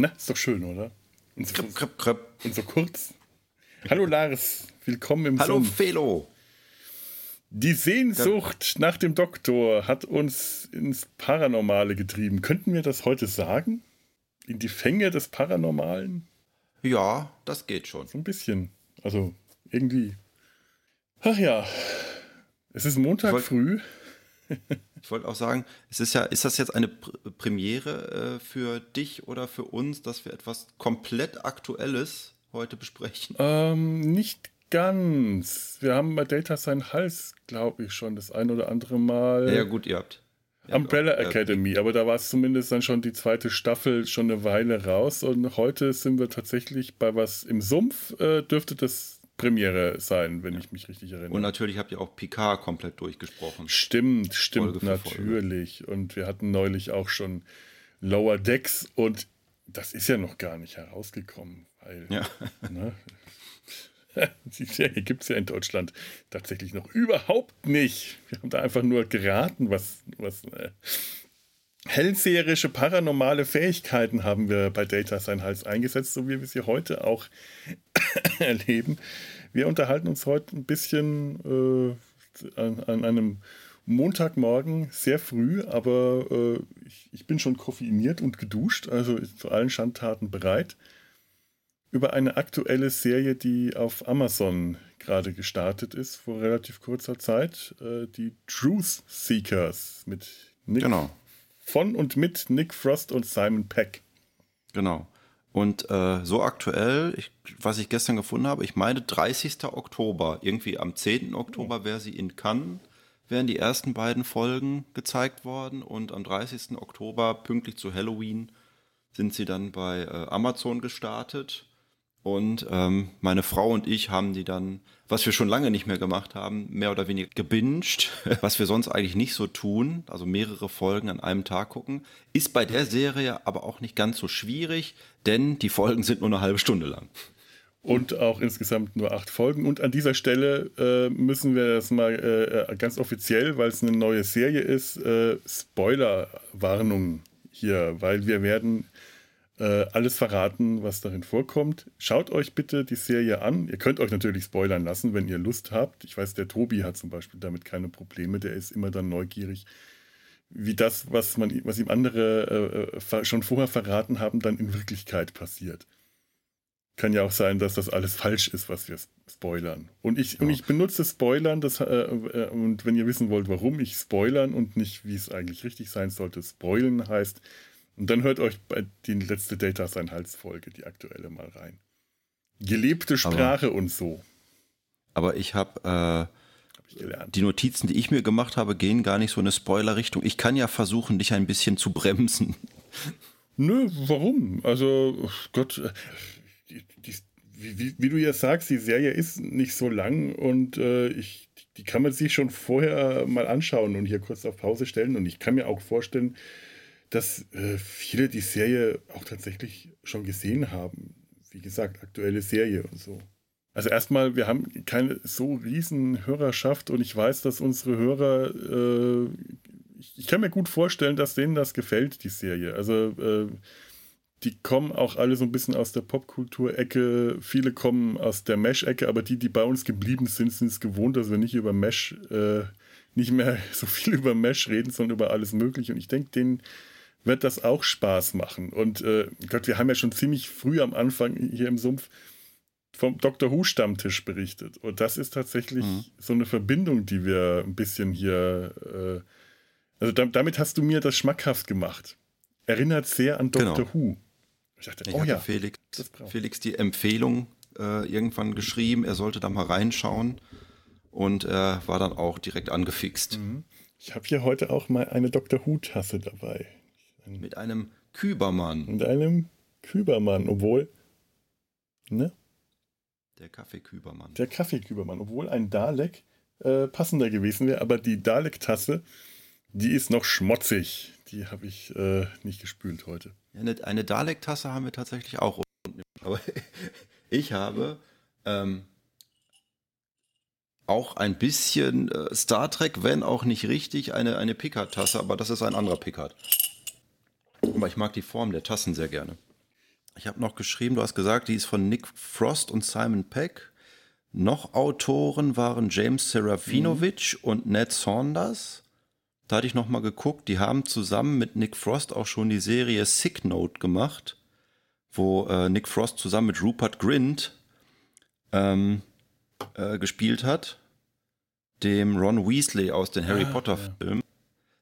Na, ist doch schön, oder? Und so, kröp, kröp, kröp. Und so kurz. Hallo Lars, willkommen im Hallo Sumpf. Felo. Die Sehnsucht nach dem Doktor hat uns ins Paranormale getrieben. Könnten wir das heute sagen? In die Fänge des Paranormalen? Ja, das geht schon. So ein bisschen. Also irgendwie. Ach ja, es ist Montag früh. Ich wollte auch sagen, es ist ja, ist das jetzt eine Premiere äh, für dich oder für uns, dass wir etwas komplett Aktuelles heute besprechen? Ähm, nicht ganz. Wir haben bei Data sein Hals, glaube ich, schon das ein oder andere Mal. Ja, gut, ihr habt. Umbrella ja, Academy, aber da war es zumindest dann schon die zweite Staffel schon eine Weile raus und heute sind wir tatsächlich bei was im Sumpf, äh, dürfte das Premiere sein, wenn ich mich richtig erinnere. Und natürlich habt ihr auch Picard komplett durchgesprochen. Stimmt, stimmt, natürlich. Folge. Und wir hatten neulich auch schon Lower Decks und das ist ja noch gar nicht herausgekommen, weil ja. ne, die Serie gibt es ja in Deutschland tatsächlich noch überhaupt nicht. Wir haben da einfach nur geraten, was, was äh, hellseherische paranormale Fähigkeiten haben wir bei Data sein Hals eingesetzt, so wie wir sie heute auch erleben. Wir unterhalten uns heute ein bisschen äh, an, an, einem Montagmorgen sehr früh, aber äh, ich, ich, bin schon koffeiniert und geduscht, also zu allen Schandtaten bereit über eine aktuelle Serie, die auf Amazon gerade gestartet ist, vor relativ kurzer Zeit. Äh, die Truth Seekers mit Nick genau. Von und mit Nick Frost und Simon Peck. Genau. Und äh, so aktuell, ich, was ich gestern gefunden habe, ich meine 30. Oktober, irgendwie am 10. Oktober wäre sie in Cannes, wären die ersten beiden Folgen gezeigt worden und am 30. Oktober, pünktlich zu Halloween, sind sie dann bei äh, Amazon gestartet. Und ähm, meine Frau und ich haben die dann, was wir schon lange nicht mehr gemacht haben, mehr oder weniger gebinged, was wir sonst eigentlich nicht so tun, also mehrere Folgen an einem Tag gucken, ist bei der Serie aber auch nicht ganz so schwierig, denn die Folgen sind nur eine halbe Stunde lang. Und auch insgesamt nur acht Folgen. Und an dieser Stelle äh, müssen wir das mal äh, ganz offiziell, weil es eine neue Serie ist, äh, Spoiler-Warnung hier, weil wir werden äh, alles verraten, was darin vorkommt. Schaut euch bitte die Serie an. Ihr könnt euch natürlich spoilern lassen, wenn ihr Lust habt. Ich weiß, der Tobi hat zum Beispiel damit keine Probleme. Der ist immer dann neugierig, wie das, was, man, was ihm andere äh, äh schon vorher verraten haben, dann in Wirklichkeit passiert. Kann ja auch sein, dass das alles falsch ist, was wir spoilern. Und ich, ja. und ich benutze Spoilern, das, äh, äh, und wenn ihr wissen wollt, warum ich spoilern und nicht, wie es eigentlich richtig sein sollte, spoilen heißt, und dann hört euch bei die letzte Data sein Hals-Folge, die aktuelle, mal rein. Gelebte Sprache aber, und so. Aber ich habe äh, hab die Notizen, die ich mir gemacht habe, gehen gar nicht so in eine Spoiler-Richtung. Ich kann ja versuchen, dich ein bisschen zu bremsen. Nö, warum? Also, Gott, die, die, wie, wie, du ja sagst, die Serie ist nicht so lang und äh, ich, die kann man sich schon vorher mal anschauen und hier kurz auf Pause stellen. Und ich kann mir auch vorstellen, dass äh, viele die Serie auch tatsächlich schon gesehen haben. Wie gesagt, aktuelle Serie und so. Also erstmal, wir haben keine so riesen Hörerschaft und ich weiß, dass unsere Hörer, äh, ich, ich, kann mir gut vorstellen, dass denen das gefällt, die Serie. Also äh, die kommen auch alle so ein bisschen aus der Popkultur-Ecke. Viele kommen aus der Mesh-Ecke, aber die, die bei uns geblieben sind, sind es gewohnt, dass wir nicht über Mesh, äh, nicht mehr so viel über Mesh reden, sondern über alles Mögliche. Und ich denke, denen wird das auch Spaß machen. Und äh, Gott, wir haben ja schon ziemlich früh am Anfang hier im Sumpf vom Dr. Who Stammtisch berichtet. Und das ist tatsächlich mhm. so eine Verbindung, die wir ein bisschen hier. Äh, also da, damit hast du mir das schmackhaft gemacht. Erinnert sehr an Dr. Genau. Who. Ich dachte, ich oh ja. Felix, Felix die Empfehlung äh, irgendwann geschrieben, er sollte da mal reinschauen. Und er war dann auch direkt angefixt. Mhm. Ich habe hier heute auch mal eine Dr. Who-Tasse dabei. Mit einem Kübermann. Mit einem Kübermann, obwohl. Ne? Der Kaffeekübermann. Der Kaffeekübermann, obwohl ein Dalek äh, passender gewesen wäre, aber die Dalek-Tasse, die ist noch schmutzig. Die habe ich äh, nicht gespült heute. Ja, eine, eine Dalek-Tasse haben wir tatsächlich auch. Aber ich habe ähm, auch ein bisschen äh, Star Trek, wenn auch nicht richtig, eine, eine Picard-Tasse, aber das ist ein anderer Picard. Aber ich mag die Form der Tassen sehr gerne. Ich habe noch geschrieben, du hast gesagt, die ist von Nick Frost und Simon Peck. Noch Autoren waren James Serafinovic mhm. und Ned Saunders. Da hatte ich noch mal geguckt, die haben zusammen mit Nick Frost auch schon die Serie Sick Note gemacht, wo äh, Nick Frost zusammen mit Rupert Grint ähm, äh, gespielt hat, dem Ron Weasley aus den Harry ah, Potter Filmen.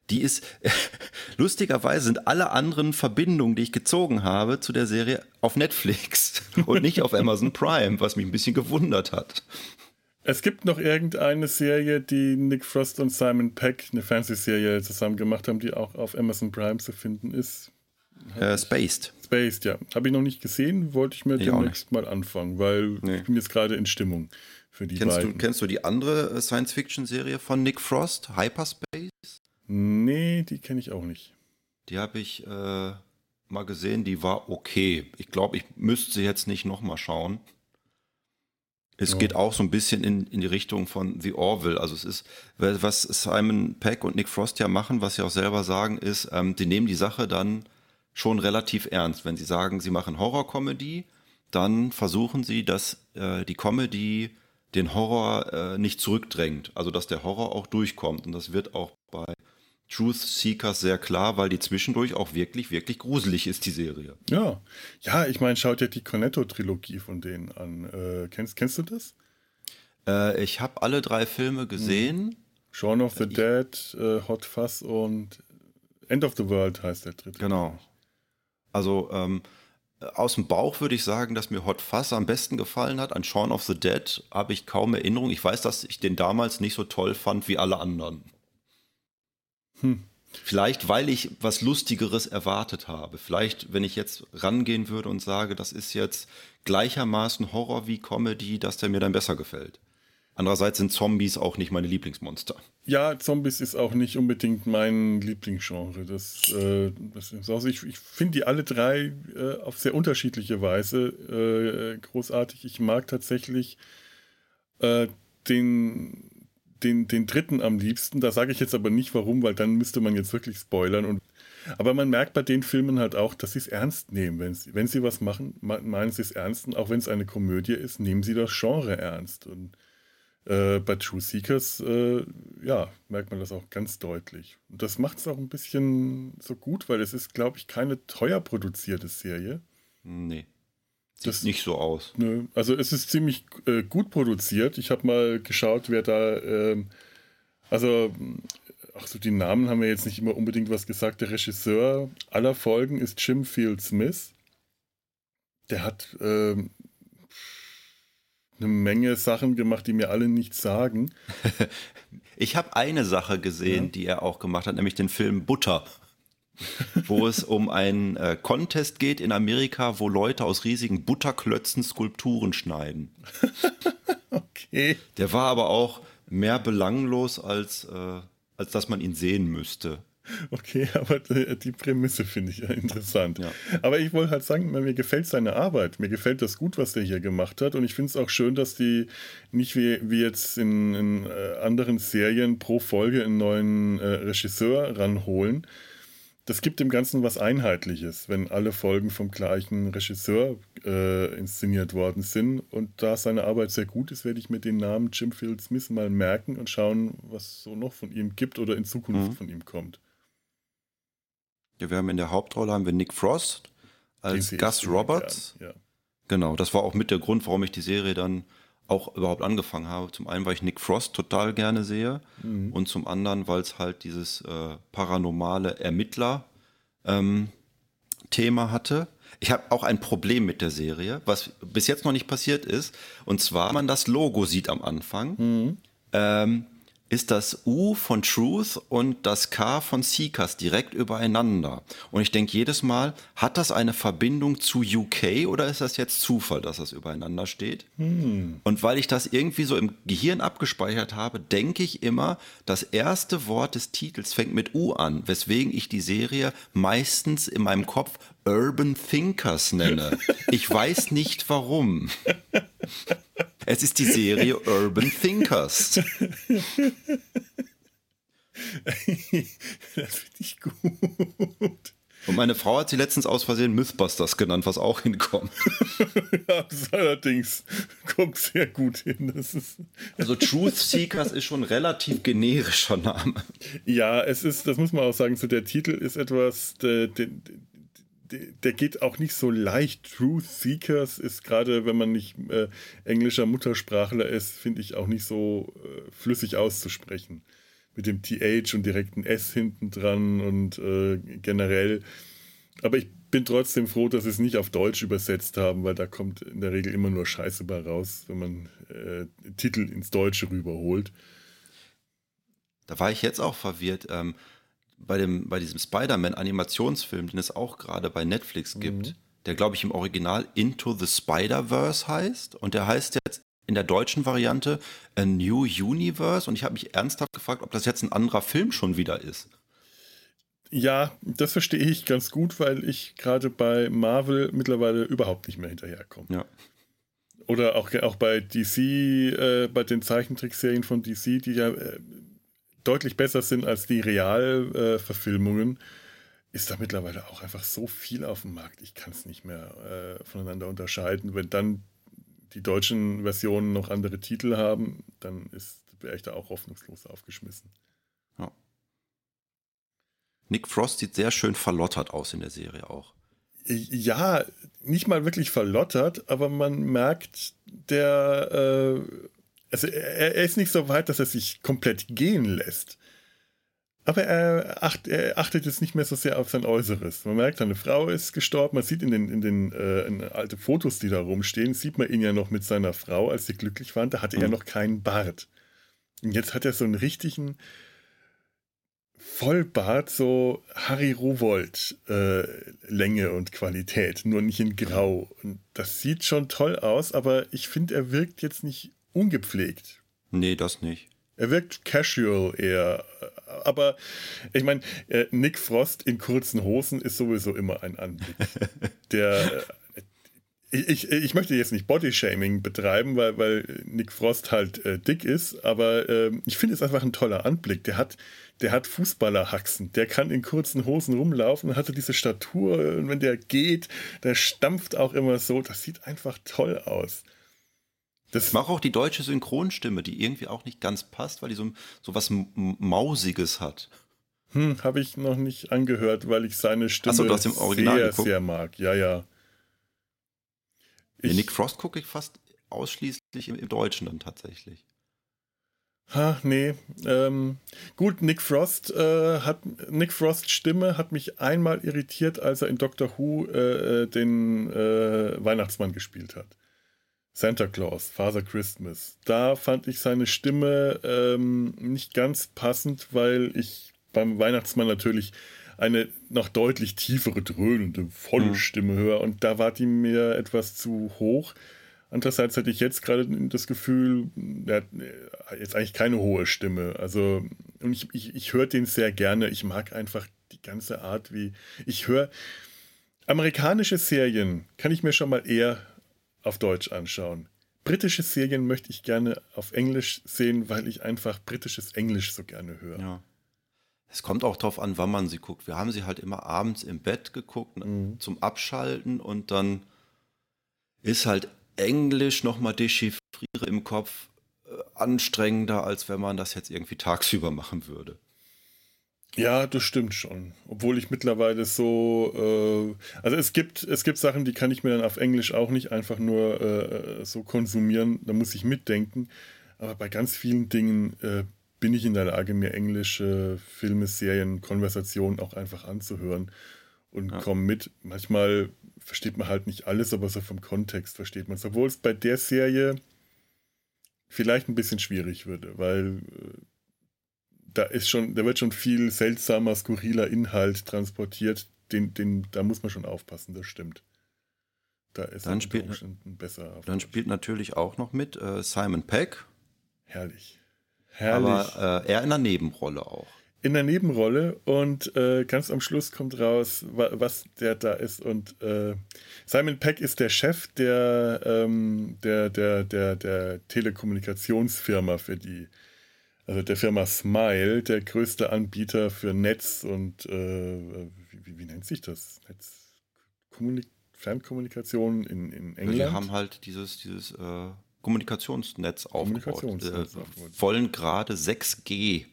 Die ist, lustigerweise sind alle anderen Verbindungen, die ich gezogen habe zu der Serie auf Netflix und nicht auf Amazon Prime, was mich ein bisschen gewundert hat. Es gibt noch irgendeine Serie, die Nick Frost und Simon Peck, eine Fernsehserie zusammen gemacht haben, die auch auf Amazon Prime zu finden ist. Äh, Spaced. Spaced, ja. Habe ich noch nicht gesehen, wollte ich mir ich demnächst mal anfangen, weil nee. ich bin jetzt gerade in Stimmung für die kennst beiden. Du, kennst du die andere äh, Science-Fiction-Serie von Nick Frost, Hyperspace? Nee, die kenne ich auch nicht. Die habe ich äh, mal gesehen, die war okay. Ich glaube, ich müsste sie jetzt nicht nochmal schauen. Es ja. geht auch so ein bisschen in, in die Richtung von The Orville. Also es ist, was Simon Peck und Nick Frost ja machen, was sie auch selber sagen, ist, ähm, die nehmen die Sache dann schon relativ ernst. Wenn sie sagen, sie machen Horror-Comedy, dann versuchen sie, dass äh, die Comedy den Horror äh, nicht zurückdrängt. Also dass der Horror auch durchkommt. Und das wird auch bei Truth Seekers sehr klar, weil die zwischendurch auch wirklich, wirklich gruselig ist, die Serie. Ja, ja, ich meine, schaut dir die Cornetto-Trilogie von denen an. Äh, kennst, kennst du das? Äh, ich habe alle drei Filme gesehen. Mhm. Shaun of the ich, Dead, äh, Hot Fuzz und End of the World heißt der dritte. Genau. Also ähm, aus dem Bauch würde ich sagen, dass mir Hot Fuzz am besten gefallen hat. An Shaun of the Dead habe ich kaum Erinnerung. Ich weiß, dass ich den damals nicht so toll fand wie alle anderen. Hm. Vielleicht, weil ich was Lustigeres erwartet habe. Vielleicht, wenn ich jetzt rangehen würde und sage, das ist jetzt gleichermaßen Horror wie Comedy, dass der mir dann besser gefällt. Andererseits sind Zombies auch nicht meine Lieblingsmonster. Ja, Zombies ist auch nicht unbedingt mein Lieblingsgenre. Das, äh, das ist also ich, ich finde die alle drei äh, auf sehr unterschiedliche Weise äh, großartig. Ich mag tatsächlich äh, den den, den dritten am liebsten. Da sage ich jetzt aber nicht warum, weil dann müsste man jetzt wirklich spoilern. Und, aber man merkt bei den Filmen halt auch, dass sie es ernst nehmen. Wenn sie, wenn sie was machen, meinen sie es ernst. Und auch wenn es eine Komödie ist, nehmen sie das Genre ernst. Und äh, bei True Seekers, äh, ja, merkt man das auch ganz deutlich. Und das macht es auch ein bisschen so gut, weil es ist, glaube ich, keine teuer produzierte Serie. Nee. Sieht das, nicht so aus. Nö. Also es ist ziemlich äh, gut produziert. Ich habe mal geschaut, wer da, ähm, also, ach so, die Namen haben mir jetzt nicht immer unbedingt was gesagt. Der Regisseur aller Folgen ist Jim Field Smith. Der hat ähm, eine Menge Sachen gemacht, die mir alle nichts sagen. ich habe eine Sache gesehen, ja. die er auch gemacht hat, nämlich den Film Butter wo es um einen äh, Contest geht in Amerika, wo Leute aus riesigen Butterklötzen Skulpturen schneiden. okay. Der war aber auch mehr belanglos, als, äh, als dass man ihn sehen müsste. Okay, aber die Prämisse finde ich ja interessant. Ja. Aber ich wollte halt sagen, mir gefällt seine Arbeit. Mir gefällt das gut, was der hier gemacht hat. Und ich finde es auch schön, dass die nicht wie, wie jetzt in, in äh, anderen Serien pro Folge einen neuen äh, Regisseur ranholen, das gibt dem Ganzen was Einheitliches, wenn alle Folgen vom gleichen Regisseur äh, inszeniert worden sind. Und da seine Arbeit sehr gut ist, werde ich mir den Namen Jim Field Smith mal merken und schauen, was so noch von ihm gibt oder in Zukunft mhm. von ihm kommt. Ja, wir haben in der Hauptrolle haben wir Nick Frost als Gus Roberts. Ja. Genau, das war auch mit der Grund, warum ich die Serie dann auch überhaupt angefangen habe. Zum einen, weil ich Nick Frost total gerne sehe mhm. und zum anderen, weil es halt dieses äh, paranormale Ermittler-Thema ähm, hatte. Ich habe auch ein Problem mit der Serie, was bis jetzt noch nicht passiert ist. Und zwar, wenn man das Logo sieht am Anfang, mhm. ähm, ist das U von Truth und das K von Seekers direkt übereinander. Und ich denke jedes Mal, hat das eine Verbindung zu UK oder ist das jetzt Zufall, dass das übereinander steht? Hm. Und weil ich das irgendwie so im Gehirn abgespeichert habe, denke ich immer, das erste Wort des Titels fängt mit U an, weswegen ich die Serie meistens in meinem Kopf Urban Thinkers nenne. Ich weiß nicht warum. Es ist die Serie Urban Thinkers. Das finde ich gut. Und meine Frau hat sie letztens aus Versehen Mythbusters genannt, was auch hinkommt. ja, das allerdings kommt sehr gut hin. Also Truth Seekers ist schon ein relativ generischer Name. Ja, es ist, das muss man auch sagen, so der Titel ist etwas, der, der, der geht auch nicht so leicht. Truth Seekers ist gerade, wenn man nicht äh, englischer Muttersprachler ist, finde ich auch nicht so äh, flüssig auszusprechen mit dem TH und direkten S hinten dran und äh, generell. Aber ich bin trotzdem froh, dass sie es nicht auf Deutsch übersetzt haben, weil da kommt in der Regel immer nur Scheiße bei raus, wenn man äh, Titel ins Deutsche rüberholt. Da war ich jetzt auch verwirrt. Ähm, bei, dem, bei diesem Spider-Man-Animationsfilm, den es auch gerade bei Netflix gibt, mhm. der, glaube ich, im Original Into the Spider-Verse heißt. Und der heißt jetzt in der deutschen Variante A New Universe und ich habe mich ernsthaft gefragt, ob das jetzt ein anderer Film schon wieder ist. Ja, das verstehe ich ganz gut, weil ich gerade bei Marvel mittlerweile überhaupt nicht mehr hinterherkomme. Ja. Oder auch, auch bei DC, äh, bei den Zeichentrickserien von DC, die ja äh, deutlich besser sind als die Realverfilmungen, äh, ist da mittlerweile auch einfach so viel auf dem Markt. Ich kann es nicht mehr äh, voneinander unterscheiden. Wenn dann die deutschen Versionen noch andere Titel haben, dann wäre ich da auch hoffnungslos aufgeschmissen. Ja. Nick Frost sieht sehr schön verlottert aus in der Serie auch. Ja, nicht mal wirklich verlottert, aber man merkt, der, äh, also er, er, ist nicht so weit, dass er sich komplett gehen lässt. Aber er, acht, er, achtet jetzt nicht mehr so sehr auf sein Äußeres. Man merkt, seine Frau ist gestorben. Man sieht in den, in den äh, in alte Fotos, die da rumstehen, sieht man ihn ja noch mit seiner Frau, als sie glücklich waren. Da hatte mhm. er noch keinen Bart. Und jetzt hat er so einen richtigen Vollbart, so Harry Rowold äh, Länge und Qualität, nur nicht in Grau. Und das sieht schon toll aus, aber ich finde, er wirkt jetzt nicht ungepflegt. Nee, das nicht. Er wirkt casual eher. Aber ich meine, äh, Nick Frost in kurzen Hosen ist sowieso immer ein Anblick. Der. Äh, ich, ich möchte jetzt nicht Bodyshaming betreiben, weil, weil Nick Frost halt äh, dick ist, aber äh, ich finde es einfach ein toller Anblick. Der hat, der hat Fußballerhaxen, der kann in kurzen Hosen rumlaufen, hatte diese Statur und wenn der geht, der stampft auch immer so. Das sieht einfach toll aus. Ich mache auch die deutsche Synchronstimme, die irgendwie auch nicht ganz passt, weil die so, so was Mausiges hat. Hm, habe ich noch nicht angehört, weil ich seine Stimme so, du hast im Original sehr, geguckt? sehr mag. Ja, ja. Ich, Nick Frost gucke ich fast ausschließlich im, im, Deutschen dann tatsächlich. Ha, nee. Ähm, gut, Nick Frost äh, hat Nick Frost Stimme hat mich einmal irritiert, als er in Doctor Who äh, äh den äh, Weihnachtsmann gespielt hat. Santa Claus, Father Christmas. Da fand ich seine Stimme ähm, nicht ganz passend, weil ich beim Weihnachtsmann natürlich eine noch deutlich tiefere, dröhnende, volle mhm. Stimme höre und da war die mir etwas zu hoch. Andererseits hatte ich jetzt gerade das Gefühl, er hat äh, jetzt eigentlich keine hohe Stimme. Also, und ich, ich, ich höre den sehr gerne. Ich mag einfach die ganze Art, wie ich höre. Amerikanische Serien kann ich mir schon mal eher auf Deutsch anschauen. Britische Serien möchte ich gerne auf Englisch sehen, weil ich einfach britisches Englisch so gerne höre. Ja. Es kommt auch darauf an, wann man sie guckt. Wir haben sie halt immer abends im Bett geguckt mhm. zum Abschalten und dann ist halt Englisch nochmal dechiffriere im Kopf äh, anstrengender, als wenn man das jetzt irgendwie tagsüber machen würde. Ja, das stimmt schon. Obwohl ich mittlerweile so, äh, also es gibt, es gibt Sachen, die kann ich mir dann auf Englisch auch nicht einfach nur äh, so konsumieren. Da muss ich mitdenken. Aber bei ganz vielen Dingen äh, bin ich in der Lage, mir englische Filme, Serien, Konversationen auch einfach anzuhören und ja. komme mit. Manchmal versteht man halt nicht alles, aber so vom Kontext versteht man es. Obwohl es bei der Serie vielleicht ein bisschen schwierig würde, weil äh, da ist schon, da wird schon viel seltsamer, skurriler Inhalt transportiert. Den, den, da muss man schon aufpassen, das stimmt. Da ist dann spielt, besser. Dann spielt natürlich auch noch mit äh, Simon Peck. Herrlich. Herrlich. Aber äh, er in der Nebenrolle auch. In der Nebenrolle und äh, ganz am Schluss kommt raus, was der da ist. Und äh, Simon Peck ist der Chef der, ähm, der, der, der, der Telekommunikationsfirma, für die also der Firma Smile, der größte Anbieter für Netz und äh, wie, wie nennt sich das? Netz, Kommunik Fernkommunikation in, in England. Wir haben halt dieses, dieses äh, Kommunikationsnetz aufgebaut. Kommunikationsnetz äh, aufgebaut. wollen gerade 6G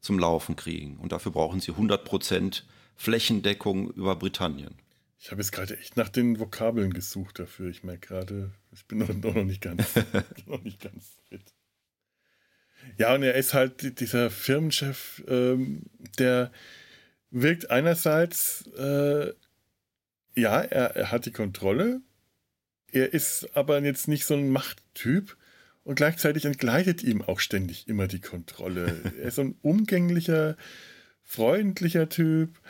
zum Laufen kriegen. Und dafür brauchen sie 100% Flächendeckung über Britannien. Ich habe jetzt gerade echt nach den Vokabeln gesucht dafür. Ich merke gerade, ich bin noch, noch nicht ganz, noch nicht ganz fit. Ja, und er ist halt dieser Firmenchef, ähm, der wirkt einerseits, äh, ja, er, er hat die Kontrolle, er ist aber jetzt nicht so ein Machttyp und gleichzeitig entgleitet ihm auch ständig immer die Kontrolle. er ist so ein umgänglicher, freundlicher Typ.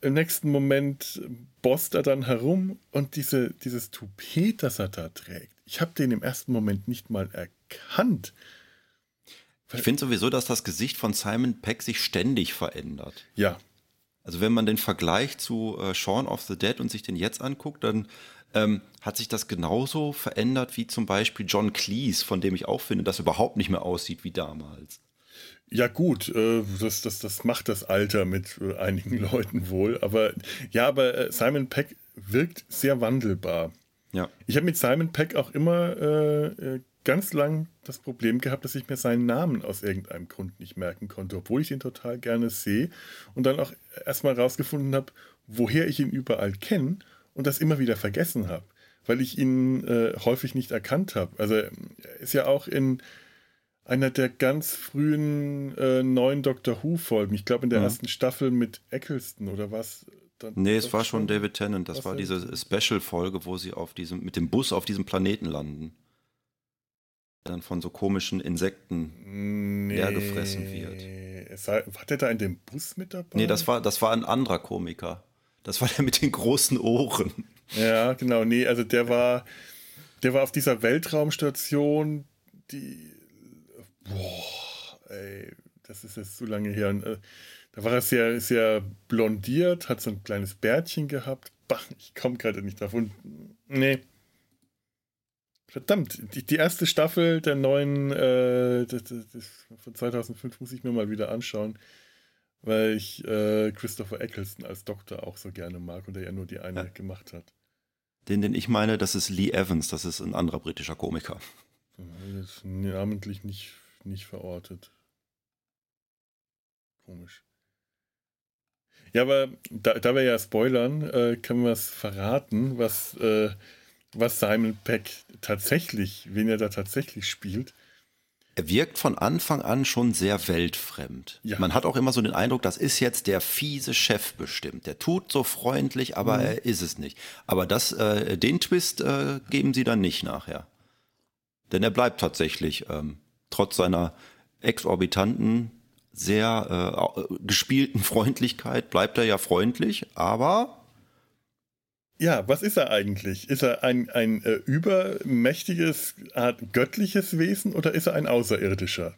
Im nächsten Moment bosst er dann herum und diese, dieses Toupet, das er da trägt, ich habe den im ersten Moment nicht mal erkannt. Ich finde sowieso, dass das Gesicht von Simon Peck sich ständig verändert. Ja, Also wenn man den Vergleich zu äh, Shaun of the Dead und sich den jetzt anguckt, dann ähm, hat sich das genauso verändert wie zum Beispiel John Cleese, von dem ich auch finde, dass er überhaupt nicht mehr aussieht wie damals. Ja, gut, äh, das, das, das macht das Alter mit äh, einigen Leuten wohl. Aber ja, aber äh, Simon Peck wirkt sehr wandelbar. Ja. Ich habe mit Simon Peck auch immer äh, äh, ganz lang das Problem gehabt, dass ich mir seinen Namen aus irgendeinem Grund nicht merken konnte, obwohl ich ihn total gerne sehe und dann auch erstmal rausgefunden habe, woher ich ihn überall kenne und das immer wieder vergessen habe, weil ich ihn äh, häufig nicht erkannt habe. Also er ist ja auch in einer der ganz frühen äh, neuen Doctor Who-Folgen, ich glaube in der Mhm. ersten Staffel mit Eccleston oder was. Dann- Nee, es war schon David Tennant. Das war diese Special-Folge, wo sie auf diesem, mit dem Bus auf diesem Planeten landen. Dann von so komischen Insekten. nee, leer gefressen wird. Es sei, war der da in dem Bus mit dabei? Nee, das war, das war ein anderer Komiker. Das war der mit den großen Ohren. Ja, genau. Nee, also der war, der war auf dieser Weltraumstation, die. Boah, ey, das ist jetzt zu lange her. Und, äh, da war er sehr, sehr blondiert, hat so ein kleines Bärtchen gehabt. Bah, ich komme gerade nicht davon. Nee. Verdammt, die, die erste Staffel der neuen, äh, das, das, das von 2005 muss ich mir mal wieder anschauen, weil ich äh, Christopher Eccleston als Doktor auch so gerne mag und er ja nur die eine Ja. gemacht hat. Den, den ich meine, das ist Lee Evans. Das ist ein anderer britischer Komiker. Das ist namentlich nicht, nicht verortet. Komisch. Ja, aber da, da wir ja spoilern, äh, können wir es verraten, was, äh, was Simon Peck tatsächlich, wen er da tatsächlich spielt. Er wirkt von Anfang an schon sehr weltfremd. Ja. Man hat auch immer so den Eindruck, das ist jetzt der fiese Chef bestimmt. Der tut so freundlich, aber Mhm. er ist es nicht. Aber das, äh, den Twist äh, geben sie dann nicht nachher. Denn er bleibt tatsächlich, ähm, trotz seiner exorbitanten, sehr äh, au- gespielten Freundlichkeit, bleibt er ja freundlich, aber Ja, was ist er eigentlich? Ist er ein, ein äh, übermächtiges, Art göttliches Wesen oder ist er ein Außerirdischer?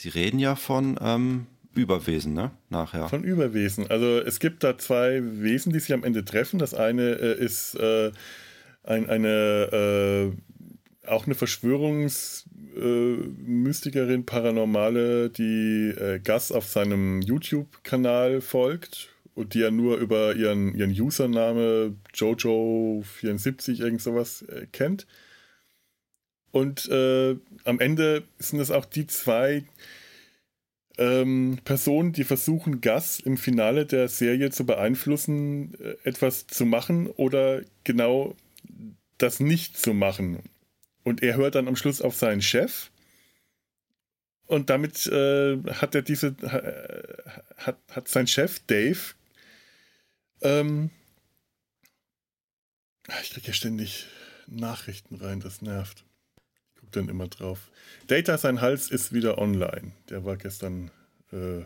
sie reden ja von ähm, Überwesen, ne? Nachher. Von Überwesen. Also es gibt da zwei Wesen, die sich am Ende treffen. Das eine äh, ist äh, ein, eine äh, auch eine Verschwörungsmystikerin, Paranormale, die äh, Gas auf seinem YouTube-Kanal folgt und die er nur über ihren, ihren Username Jojo74 irgend sowas äh, kennt. Und äh, am Ende sind es auch die zwei ähm, Personen, die versuchen, Gas im Finale der Serie zu beeinflussen, äh, etwas zu machen oder genau das nicht zu machen. Und er hört dann am Schluss auf seinen Chef. Und damit äh, hat er diese, äh, hat, hat sein Chef Dave, ähm, ich kriege ja ständig Nachrichten rein, das nervt. Ich gucke dann immer drauf. Data, sein Hals ist wieder online. Der war gestern, äh,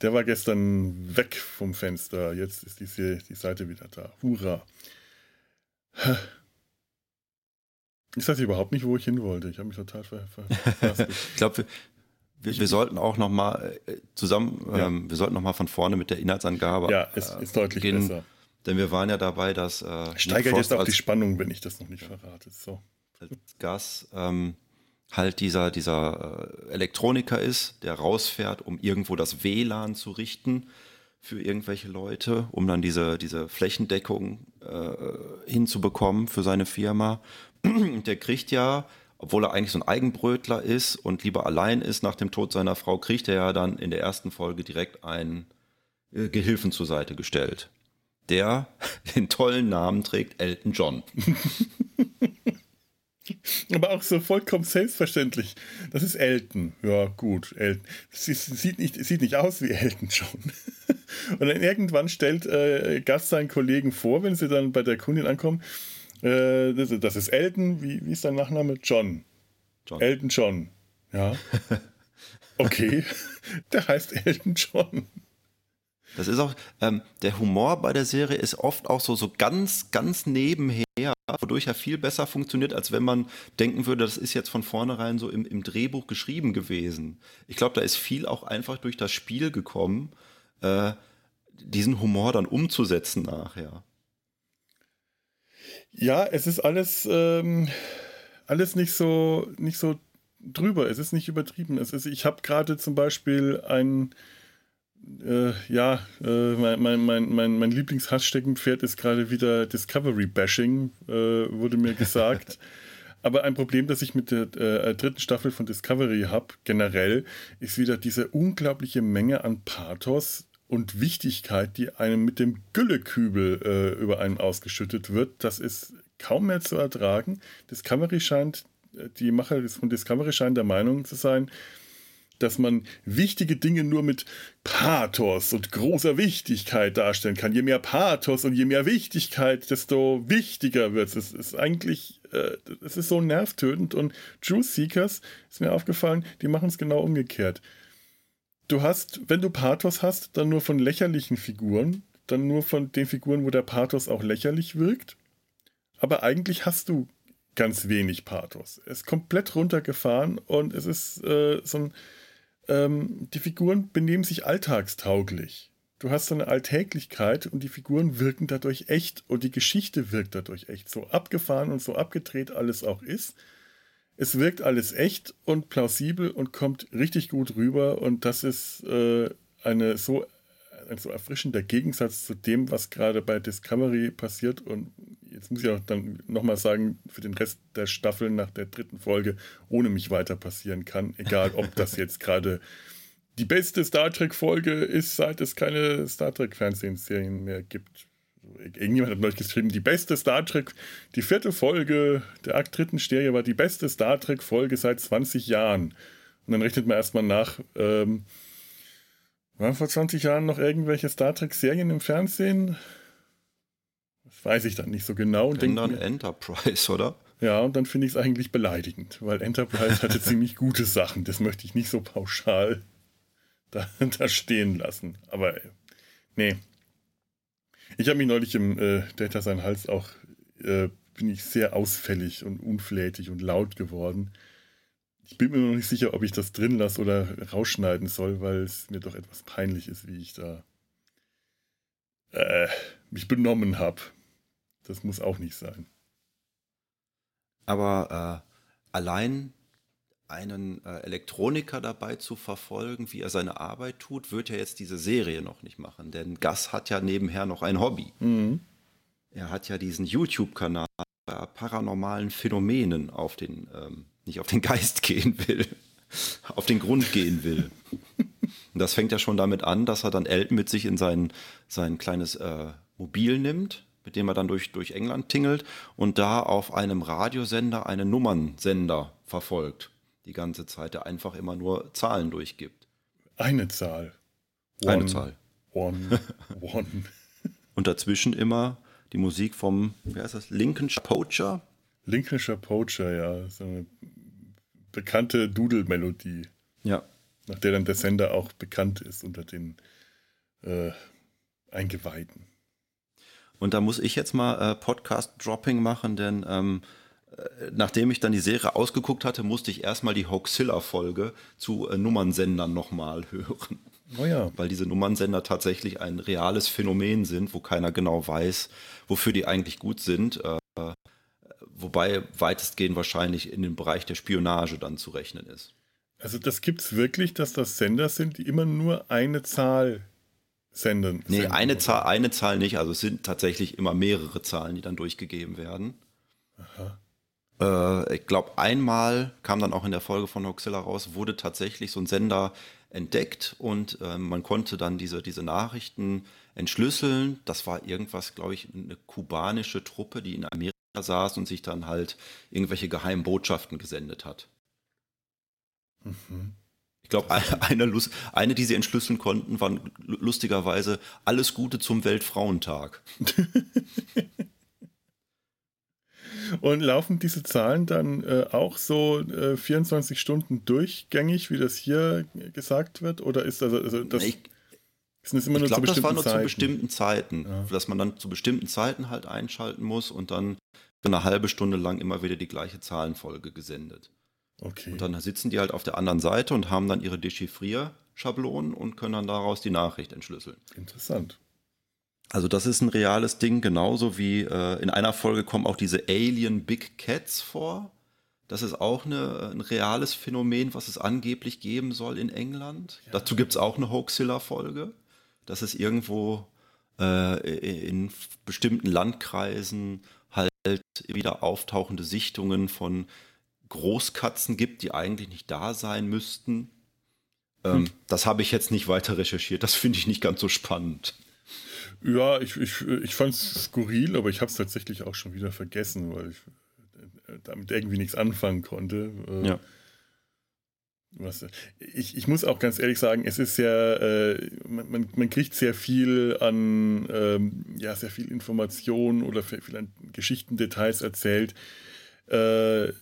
der war gestern weg vom Fenster. Jetzt ist die, die Seite wieder da. Hurra. Ich weiß überhaupt nicht, wo ich hin wollte. Ich habe mich total ver ver verhaspelt. Ich glaube, wir, wir, sollten auch noch mal äh, zusammen, Ja. ähm, wir sollten noch mal von vorne mit der Inhaltsangabe Ja, ist, äh, ist deutlich beginnen, besser. Denn wir waren ja dabei, dass äh, Steigert jetzt auch die Spannung, wenn ich das noch nicht verrate. So. Gas ähm, halt dieser, dieser äh, Elektroniker ist, der rausfährt, um irgendwo das WLAN zu richten für irgendwelche Leute, um dann diese, diese Flächendeckung äh, hinzubekommen für seine Firma. Der kriegt ja, obwohl er eigentlich so ein Eigenbrötler ist und lieber allein ist nach dem Tod seiner Frau, kriegt er ja dann in der ersten Folge direkt einen äh, Gehilfen zur Seite gestellt. Der den tollen Namen trägt Elton John. Aber auch so vollkommen selbstverständlich. Das ist Elton. Ja, gut, Elton. Es sieht nicht, sieht nicht aus wie Elton John. Und dann irgendwann stellt äh, Gast seinen Kollegen vor, wenn sie dann bei der Kundin ankommen. Äh, das, das, ist Elton. Wie, wie ist dein Nachname? John. John. Elton John. Ja. Okay. der heißt Elton John. Das ist auch, ähm, der Humor bei der Serie ist oft auch so, so ganz, ganz nebenher, wodurch er viel besser funktioniert, als wenn man denken würde, das ist jetzt von vornherein so im, im Drehbuch geschrieben gewesen. Ich glaube, da ist viel auch einfach durch das Spiel gekommen, äh, diesen Humor dann umzusetzen nachher. Ja, es ist alles, ähm, alles nicht so, nicht so drüber. Es ist nicht übertrieben. Es ist, ich habe gerade zum Beispiel ein äh, ja, äh, mein, mein, mein, mein, mein Lieblingshasssteckenpferd ist gerade wieder Discovery-Bashing, äh, wurde mir gesagt. Aber ein Problem, das ich mit der äh, dritten Staffel von Discovery habe, generell, ist wieder diese unglaubliche Menge an Pathos und Wichtigkeit, die einem mit dem Güllekübel äh, über einen ausgeschüttet wird. Das ist kaum mehr zu ertragen. Discovery scheint, äh, die Macher von Discovery scheinen der Meinung zu sein, dass man wichtige Dinge nur mit Pathos und großer Wichtigkeit darstellen kann. Je mehr Pathos und je mehr Wichtigkeit, desto wichtiger wird es. Es ist eigentlich, äh, es ist so nervtötend und Truth Seekers, ist mir aufgefallen, die machen es genau umgekehrt. Du hast, wenn du Pathos hast, dann nur von lächerlichen Figuren, dann nur von den Figuren, wo der Pathos auch lächerlich wirkt. Aber eigentlich hast du ganz wenig Pathos. Es ist komplett runtergefahren und es ist äh, so ein ähm, die Figuren benehmen sich alltagstauglich. Du hast so eine Alltäglichkeit und die Figuren wirken dadurch echt und die Geschichte wirkt dadurch echt. So abgefahren und so abgedreht alles auch ist. Es wirkt alles echt und plausibel und kommt richtig gut rüber und das ist äh, eine so ein so erfrischender Gegensatz zu dem, was gerade bei Discovery passiert. Und jetzt muss ich auch dann nochmal sagen, für den Rest der Staffel nach der dritten Folge ohne mich weiter passieren kann. Egal, ob das jetzt gerade die beste Star Trek-Folge ist, seit es keine Star Trek-Fernsehserien mehr gibt. Irgendjemand hat neulich geschrieben, die beste Star Trek, die vierte Folge der dritten Serie war die beste Star Trek-Folge seit 20 Jahren. Und dann rechnet man erstmal nach, ähm, waren vor 20 Jahren noch irgendwelche Star Trek-Serien im Fernsehen? Das weiß ich dann nicht so genau. Und dann Enterprise, oder? Ja, und dann finde ich es eigentlich beleidigend, weil Enterprise hatte ziemlich gute Sachen. Das möchte ich nicht so pauschal da, da stehen lassen. Aber nee. Ich habe mich neulich im äh, Data sein Hals auch, äh, bin ich sehr ausfällig und unflätig und laut geworden. Ich bin mir noch nicht sicher, ob ich das drin lasse oder rausschneiden soll, weil es mir doch etwas peinlich ist, wie ich da äh, mich benommen habe. Das muss auch nicht sein. Aber äh, allein einen äh, Elektroniker dabei zu verfolgen, wie er seine Arbeit tut, wird ja jetzt diese Serie noch nicht machen. Denn Gas hat ja nebenher noch ein Hobby. Mhm. Er hat ja diesen YouTube-Kanal paranormalen Phänomenen auf den ähm, nicht auf den Geist gehen will, auf den Grund gehen will. Und das fängt ja schon damit an, dass er dann Elton mit sich in sein, sein kleines äh, Mobil nimmt, mit dem er dann durch, durch England tingelt und da auf einem Radiosender einen Nummernsender verfolgt. Die ganze Zeit, der einfach immer nur Zahlen durchgibt. Eine Zahl. One, Eine Zahl. One, one. und dazwischen immer die Musik vom, wie heißt das, Lincolnshire Poacher? Lincolnshire Poacher, ja. So eine bekannte Doodle-Melodie. Ja. Nach der dann der Sender auch bekannt ist unter den äh, Eingeweihten. Und da muss ich jetzt mal äh, Podcast-Dropping machen, denn ähm, äh, nachdem ich dann die Serie ausgeguckt hatte, musste ich erstmal die Hoaxilla-Folge zu äh, Nummernsendern nochmal hören. Oh ja. Weil diese Nummernsender tatsächlich ein reales Phänomen sind, wo keiner genau weiß, wofür die eigentlich gut sind. Äh, wobei weitestgehend wahrscheinlich in den Bereich der Spionage dann zu rechnen ist. Also das gibt es wirklich, dass das Sender sind, die immer nur eine Zahl Sendern. Nee, senden, eine? Zahl, eine Zahl nicht. Also es sind tatsächlich immer mehrere Zahlen, die dann durchgegeben werden. Äh, ich glaube, einmal kam dann auch in der Folge von Hoxilla raus, wurde tatsächlich so ein Sender entdeckt und äh, man konnte dann diese, diese Nachrichten entschlüsseln. Das war irgendwas, glaube ich, eine kubanische Truppe, die in Amerika saß und sich dann halt irgendwelche geheimen Botschaften gesendet hat. Mhm. Ich glaube, eine, eine, die sie entschlüsseln konnten, war lustigerweise alles Gute zum Weltfrauentag. Und laufen diese Zahlen dann äh, auch so äh, 24 Stunden durchgängig, wie das hier gesagt wird? Oder ist das, also das, Ich, sind das immer ich nur zu glaube, das bestimmten war nur Zeiten? zu bestimmten Zeiten, Ja. dass man dann zu bestimmten Zeiten halt einschalten muss und dann für eine halbe Stunde lang immer wieder die gleiche Zahlenfolge gesendet. Okay. Und dann sitzen die halt auf der anderen Seite und haben dann ihre Dechiffrierschablonen und können dann daraus die Nachricht entschlüsseln. Interessant. Also das ist ein reales Ding, genauso wie äh, in einer Folge kommen auch diese Alien Big Cats vor. Das ist auch eine, ein reales Phänomen, was es angeblich geben soll in England. Dazu gibt es auch eine Hoaxilla-Folge. dass es irgendwo äh, in bestimmten Landkreisen halt wieder auftauchende Sichtungen von Großkatzen gibt, die eigentlich nicht da sein müssten. Ähm, Das habe ich jetzt nicht weiter recherchiert. Das finde ich nicht ganz so spannend. Ja, ich, ich, ich fand es skurril, aber ich habe es tatsächlich auch schon wieder vergessen, weil ich äh, damit irgendwie nichts anfangen konnte. Äh, Ja. Was, ich, ich muss auch ganz ehrlich sagen, es ist ja, äh, man, man, kriegt sehr viel an, ähm, ja, sehr viel Information oder viel viel an Geschichtendetails erzählt, äh,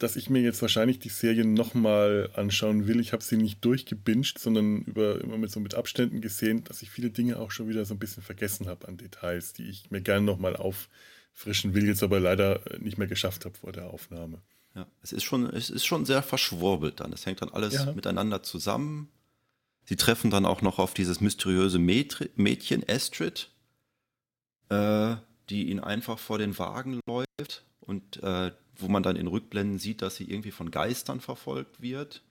dass ich mir jetzt wahrscheinlich die Serien nochmal anschauen will. Ich habe sie nicht durchgebinged, sondern über, immer mit so mit Abständen gesehen, dass ich viele Dinge auch schon wieder so ein bisschen vergessen habe an Details, die ich mir gerne nochmal auffrischen will, jetzt aber leider nicht mehr geschafft habe vor der Aufnahme. Ja, es ist schon, es ist schon sehr verschwurbelt dann. Es hängt dann alles Ja. miteinander zusammen. Sie treffen dann auch noch auf dieses mysteriöse Mädri- Mädchen Astrid, äh, die ihn einfach vor den Wagen läuft und äh, wo man dann in Rückblenden sieht, dass sie irgendwie von Geistern verfolgt wird,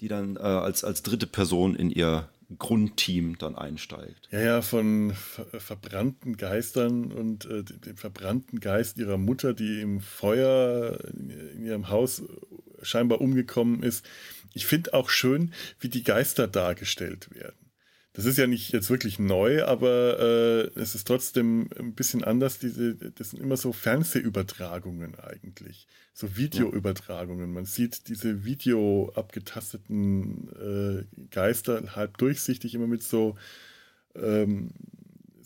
die dann äh, als, als dritte Person in ihr Grundteam dann einsteigt. Ja, ja, von ver verbrannten Geistern und äh, dem dem verbrannten Geist ihrer Mutter, die im Feuer in ihrem Haus scheinbar umgekommen ist. Ich finde auch schön, wie die Geister dargestellt werden. Das ist ja nicht jetzt wirklich neu, aber äh, es ist trotzdem ein bisschen anders. Diese, das sind immer so Fernsehübertragungen eigentlich, so Videoübertragungen. Man sieht diese Video abgetasteten äh, Geister halb durchsichtig, immer mit so ähm,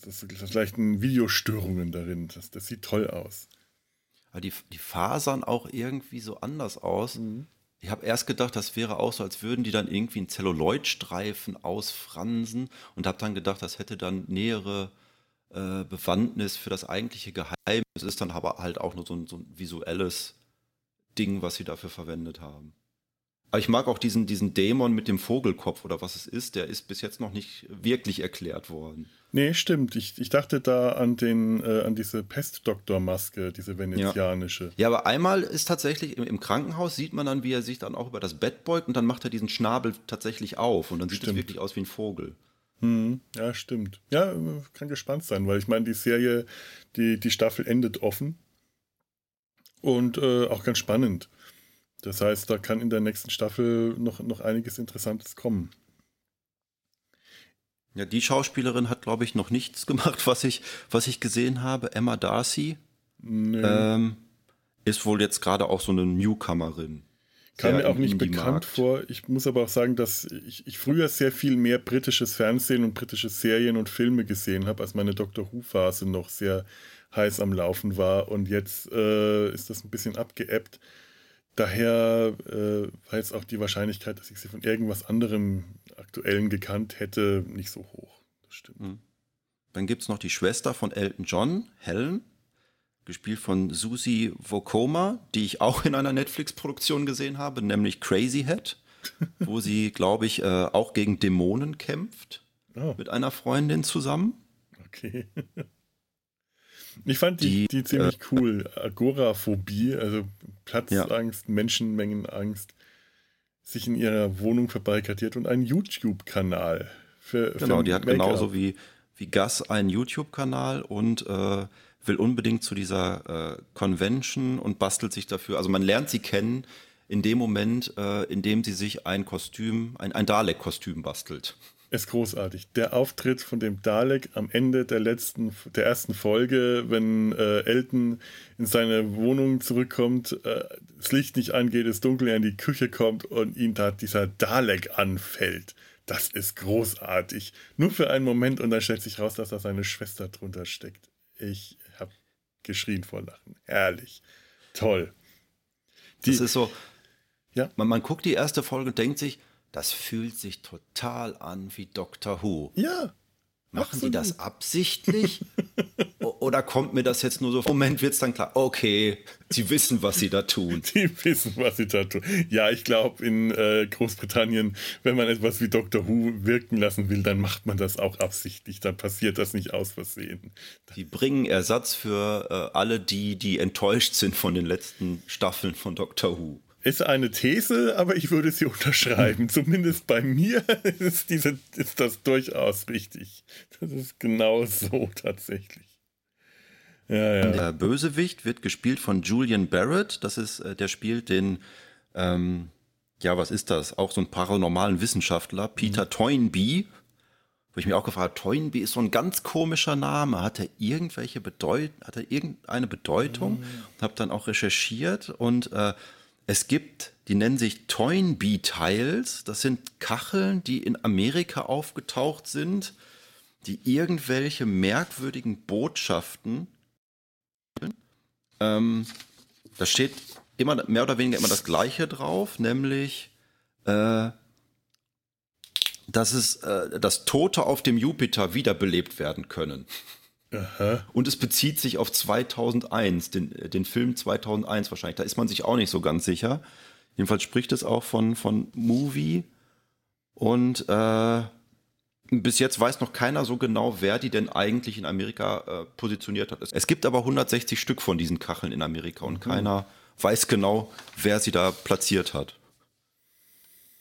das das leichten Videostörungen darin. Das, das sieht toll aus. Aber die, die fasern auch irgendwie so anders aus. Ich habe erst gedacht, das wäre auch so, als würden die dann irgendwie einen Zelluloidstreifen ausfransen und habe dann gedacht, das hätte dann nähere äh, Bewandtnis für das eigentliche Geheimnis. Es ist dann aber halt auch nur so ein, so ein visuelles Ding, was sie dafür verwendet haben. Aber ich mag auch diesen, diesen Dämon mit dem Vogelkopf oder was es ist, der ist bis jetzt noch nicht wirklich erklärt worden. Nee, stimmt. Ich, ich dachte da an, den, äh, an diese Pestdoktormaske, diese venezianische. Ja, aber einmal ist tatsächlich im, im Krankenhaus sieht man dann, wie er sich dann auch über das Bett beugt und dann macht er diesen Schnabel tatsächlich auf und dann sieht es wirklich aus wie ein Vogel. Hm, ja, stimmt. Ja, kann gespannt sein, weil ich meine, die Serie, die, die Staffel endet offen und äh, auch ganz spannend. Das heißt, da kann in der nächsten Staffel noch, noch einiges Interessantes kommen. Ja, die Schauspielerin hat, glaube ich, noch nichts gemacht, was ich, was ich gesehen habe. Emma Darcy Nö, ähm, ist wohl jetzt gerade auch so eine Newcomerin. kam mir auch nicht bekannt Indie-Markt. vor. Ich muss aber auch sagen, dass ich, ich früher sehr viel mehr britisches Fernsehen und britische Serien und Filme gesehen habe, als meine Doctor Who-Phase noch sehr heiß am Laufen war. Und jetzt äh, ist das ein bisschen abgeebbt. Daher äh, war jetzt auch die Wahrscheinlichkeit, dass ich sie von irgendwas anderem Aktuellen gekannt hätte, nicht so hoch. Das stimmt. Dann gibt es noch die Schwester von Elton John, Helen, gespielt von Susie Vokoma, die ich auch in einer Netflix-Produktion gesehen habe, nämlich Crazy Head, wo sie, glaube ich, äh, auch gegen Dämonen kämpft, Oh, mit einer Freundin zusammen. okay. Ich fand die, Die, die ziemlich cool. Agoraphobie, also Platzangst, Ja. Menschenmengenangst, sich in ihrer Wohnung verbarrikadiert und einen YouTube-Kanal Für, genau, für die hat genauso wie, wie Gus einen YouTube-Kanal und äh, will unbedingt zu dieser äh, Convention und bastelt sich dafür. Also man lernt sie kennen in dem Moment, äh, in dem sie sich ein Kostüm, ein, ein Dalek-Kostüm bastelt. Ist großartig. Der Auftritt von dem Dalek am Ende der letzten, der ersten Folge, wenn äh, Elton in seine Wohnung zurückkommt, äh, das Licht nicht angeht, es dunkel, er in die Küche kommt und ihn da dieser Dalek anfällt. Das ist großartig. Nur für einen Moment und dann stellt sich raus, dass da seine Schwester drunter steckt. Ich habe geschrien vor Lachen. Herrlich. Toll. Die, das ist so. Ja. Man, man guckt die erste Folge und denkt sich, das fühlt sich total an wie Doctor Who. Ja. Machen absolut. die das absichtlich? Oder kommt mir das jetzt nur so? Moment wird es dann klar. Okay, sie wissen, was sie da tun. Sie wissen, was sie da tun. Ja, ich glaube, in äh, Großbritannien, wenn man etwas wie Doctor Who wirken lassen will, dann macht man das auch absichtlich. Dann passiert das nicht aus Versehen. Die bringen Ersatz für äh, alle die, die enttäuscht sind von den letzten Staffeln von Doctor Who. Ist eine These, aber ich würde sie unterschreiben. Zumindest bei mir ist, diese, ist das durchaus richtig. Das ist genau so tatsächlich. Ja, ja. Der Bösewicht wird gespielt von Julian Barrett. Das ist, äh, der spielt den, ähm, ja, was ist das? Auch so einen paranormalen Wissenschaftler, Peter mhm. Toynbee. Wo ich mir auch gefragt habe, Toynbee ist so ein ganz komischer Name. Hat er irgendwelche Bedeutung, hat er irgendeine Bedeutung? Mhm. Habe dann auch recherchiert und äh, es gibt, die nennen sich Toynbee Tiles. Das sind Kacheln, die in Amerika aufgetaucht sind, die irgendwelche merkwürdigen Botschaften. Ähm, da steht immer mehr oder weniger immer das Gleiche drauf, nämlich äh, dass es, äh, dass Tote auf dem Jupiter wiederbelebt werden können. Aha. Und es bezieht sich auf 2001, den, den Film 2001 wahrscheinlich. Da ist man sich auch nicht so ganz sicher. Jedenfalls spricht es auch von, von Movie. Und äh, bis jetzt weiß noch keiner so genau, wer die denn eigentlich in Amerika äh, positioniert hat. Es gibt aber 160 Stück von diesen Kacheln in Amerika und mhm. keiner weiß genau, wer sie da platziert hat.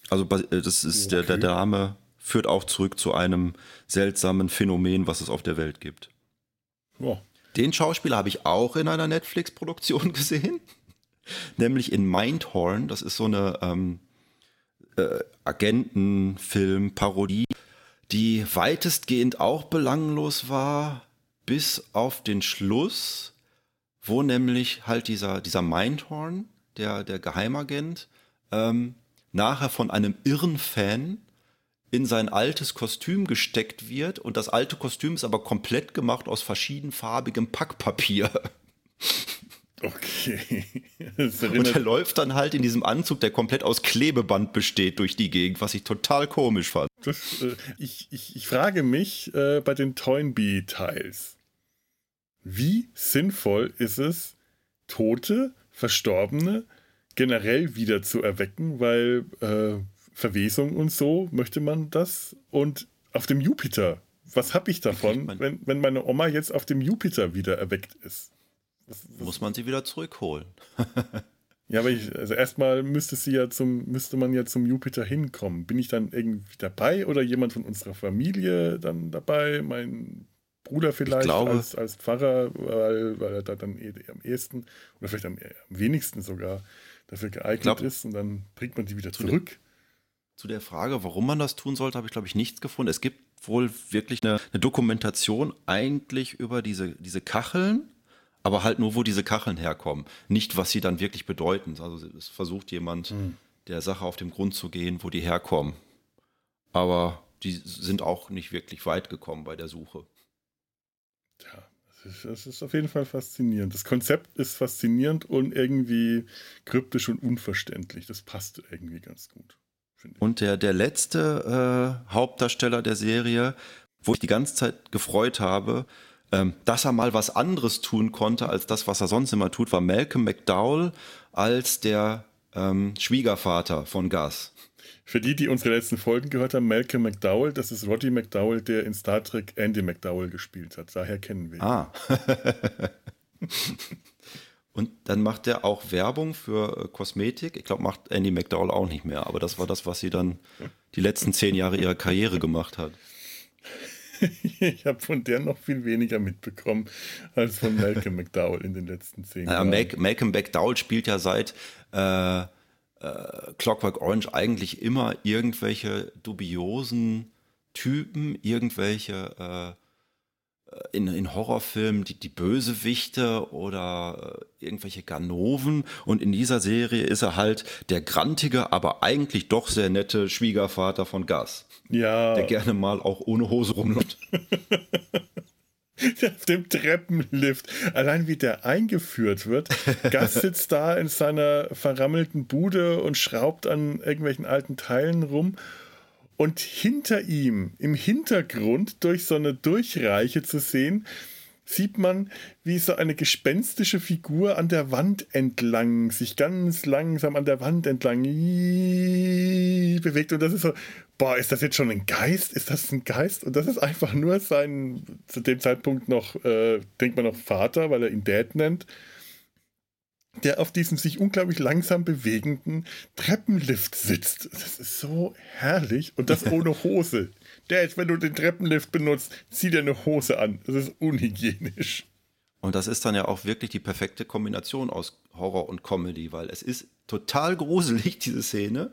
Also äh, das ist okay. der, der Name führt auch zurück zu einem seltsamen Phänomen, was es auf der Welt gibt. Oh. Den Schauspieler habe ich auch in einer Netflix-Produktion gesehen, nämlich in Mindhorn. Das ist so eine ähm, äh, Agentenfilm-Parodie, die weitestgehend auch belanglos war, bis auf den Schluss, wo nämlich halt dieser, dieser Mindhorn, der, der Geheimagent, ähm, nachher von einem irren Fan in sein altes Kostüm gesteckt wird und das alte Kostüm ist aber komplett gemacht aus verschiedenfarbigem Packpapier. Okay. und er läuft dann halt in diesem Anzug, der komplett aus Klebeband besteht, durch die Gegend, was ich total komisch fand. Das, äh, ich, ich, ich, frage mich äh, bei den Toynbee-Teils, wie sinnvoll ist es, Tote, Verstorbene generell wieder zu erwecken, weil äh, Verwesung und so, möchte man das? Und auf dem Jupiter, was habe ich davon, wenn, wenn meine Oma jetzt auf dem Jupiter wieder erweckt ist? Was, was Muss man sie wieder zurückholen. ja, aber ich, also erstmal müsste sie ja zum, müsste man ja zum Jupiter hinkommen. Bin ich dann irgendwie dabei oder jemand von unserer Familie dann dabei? Mein Bruder vielleicht glaube, als, als Pfarrer, weil, weil er da dann eh, am ehesten oder vielleicht am, am wenigsten sogar dafür geeignet glaub, ist und dann bringt man die wieder zurück. Zu der Frage, warum man das tun sollte, habe ich, glaube ich, nichts gefunden. Es gibt wohl wirklich eine, eine, Dokumentation eigentlich über diese, diese Kacheln, aber halt nur, wo diese Kacheln herkommen. Nicht, was sie dann wirklich bedeuten. Also es versucht jemand, mhm. der Sache auf den Grund zu gehen, wo die herkommen. Aber die sind auch nicht wirklich weit gekommen bei der Suche. Ja, es ist auf jeden Fall faszinierend. Das Konzept ist faszinierend und irgendwie kryptisch und unverständlich. Das passt irgendwie ganz gut. Und der, der letzte äh, Hauptdarsteller der Serie, wo ich die ganze Zeit gefreut habe, ähm, dass er mal was anderes tun konnte als das, was er sonst immer tut, war Malcolm McDowell als der ähm, Schwiegervater von Gus. Für die, die unsere letzten Folgen gehört haben, Malcolm McDowell, das ist Roddy McDowell, der in Star Trek Andy McDowell gespielt hat. Daher kennen wir ihn. Ah. Und dann macht er auch Werbung für äh, Kosmetik. Ich glaube, macht Andy McDowell auch nicht mehr. Aber das war das, was sie dann die letzten zehn Jahre ihrer Karriere gemacht hat. ich habe von der noch viel weniger mitbekommen als von Malcolm McDowell in den letzten zehn ja, Jahren. Malcolm McDowell spielt ja seit äh, äh, Clockwork Orange eigentlich immer irgendwelche dubiosen Typen, irgendwelche äh, in, in Horrorfilmen die, die Bösewichte oder äh, irgendwelche Ganoven. Und in dieser Serie ist er halt der grantige, aber eigentlich doch sehr nette Schwiegervater von Gas. Ja. Der gerne mal auch ohne Hose rumläuft. auf dem Treppenlift. Allein wie der eingeführt wird. Gas sitzt da in seiner verrammelten Bude und schraubt an irgendwelchen alten Teilen rum und hinter ihm, im Hintergrund, durch so eine Durchreiche zu sehen, sieht man, wie so eine gespenstische Figur an der Wand entlang, sich ganz langsam an der Wand entlang bewegt. Und das ist so, boah, ist das jetzt schon ein Geist? Ist das ein Geist? Und das ist einfach nur sein, zu dem Zeitpunkt noch, äh, denkt man noch Vater, weil er ihn Dad nennt der auf diesem sich unglaublich langsam bewegenden Treppenlift sitzt. Das ist so herrlich und das ohne Hose. Dad, wenn du den Treppenlift benutzt, zieh dir eine Hose an. Das ist unhygienisch. Und das ist dann ja auch wirklich die perfekte Kombination aus Horror und Comedy, weil es ist total gruselig, diese Szene.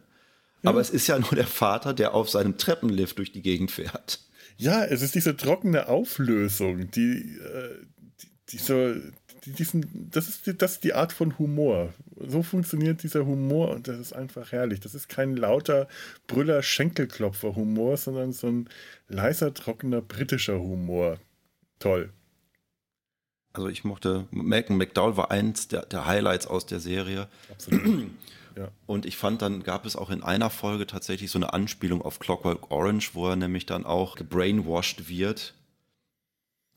Ja. Aber es ist ja nur der Vater, der auf seinem Treppenlift durch die Gegend fährt. Ja, es ist diese trockene Auflösung, die, äh, die, die so, diesen, das, ist die, das ist die Art von Humor. So funktioniert dieser Humor und das ist einfach herrlich. Das ist kein lauter Brüller-Schenkelklopfer-Humor, sondern so ein leiser, trockener britischer Humor. Toll. Also ich mochte, Malcolm McDowell war eins der, der Highlights aus der Serie. Absolut. Ja. Und ich fand, dann gab es auch in einer Folge tatsächlich so eine Anspielung auf Clockwork Orange, wo er nämlich dann auch gebrainwashed wird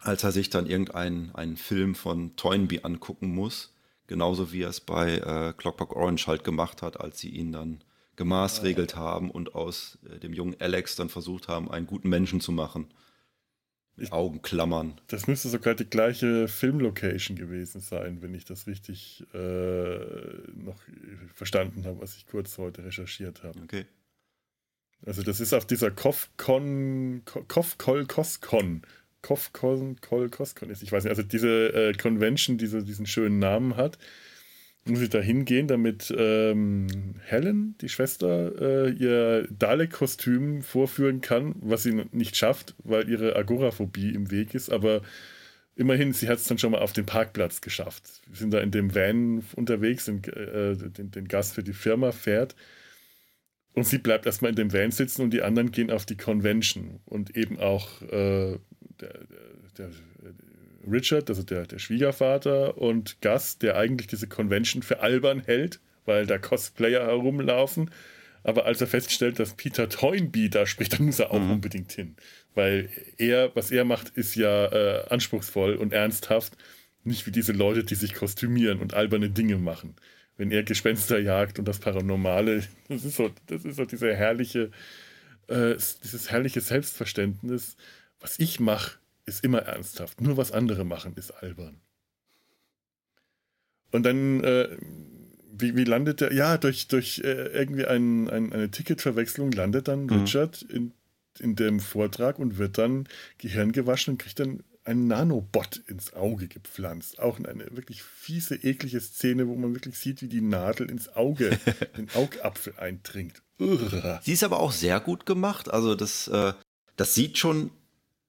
als er sich dann irgendeinen einen Film von Toynbee angucken muss. Genauso wie er es bei äh, Clockwork Orange halt gemacht hat, als sie ihn dann gemaßregelt haben und aus äh, dem jungen Alex dann versucht haben, einen guten Menschen zu machen. Mit ich, Augenklammern. Das müsste sogar die gleiche Filmlocation gewesen sein, wenn ich das richtig äh, noch verstanden habe, was ich kurz heute recherchiert habe. Okay. Also das ist auf dieser Kofcon, Kofkol Koskon Kofkon, Kol, Koskon ist. Ich weiß nicht, also diese äh, Convention, die so diesen schönen Namen hat, muss ich da hingehen, damit ähm, Helen, die Schwester, äh, ihr Dalek-Kostüm vorführen kann, was sie nicht schafft, weil ihre Agoraphobie im Weg ist, aber immerhin, sie hat es dann schon mal auf den Parkplatz geschafft. Wir sind da in dem Van unterwegs, den, äh, den, den Gast für die Firma fährt. Und sie bleibt erstmal in dem Van sitzen und die anderen gehen auf die Convention. Und eben auch äh, der, der, Richard, also der, der Schwiegervater, und Gus, der eigentlich diese Convention für albern hält, weil da Cosplayer herumlaufen. Aber als er feststellt, dass Peter Toynbee da spricht, dann muss er auch mhm. unbedingt hin. Weil er, was er macht, ist ja äh, anspruchsvoll und ernsthaft. Nicht wie diese Leute, die sich kostümieren und alberne Dinge machen. Wenn er Gespenster jagt und das Paranormale, das ist so, das ist so diese herrliche, äh, dieses herrliche Selbstverständnis, was ich mache, ist immer ernsthaft. Nur was andere machen, ist albern. Und dann, äh, wie, wie landet der? Ja, durch, durch äh, irgendwie ein, ein, eine Ticketverwechslung landet dann mhm. Richard in, in dem Vortrag und wird dann Gehirn gewaschen und kriegt dann ein Nanobot ins Auge gepflanzt. Auch eine wirklich fiese, eklige Szene, wo man wirklich sieht, wie die Nadel ins Auge, den Augapfel eindringt. Urgh. Sie ist aber auch sehr gut gemacht. Also das, äh, das sieht schon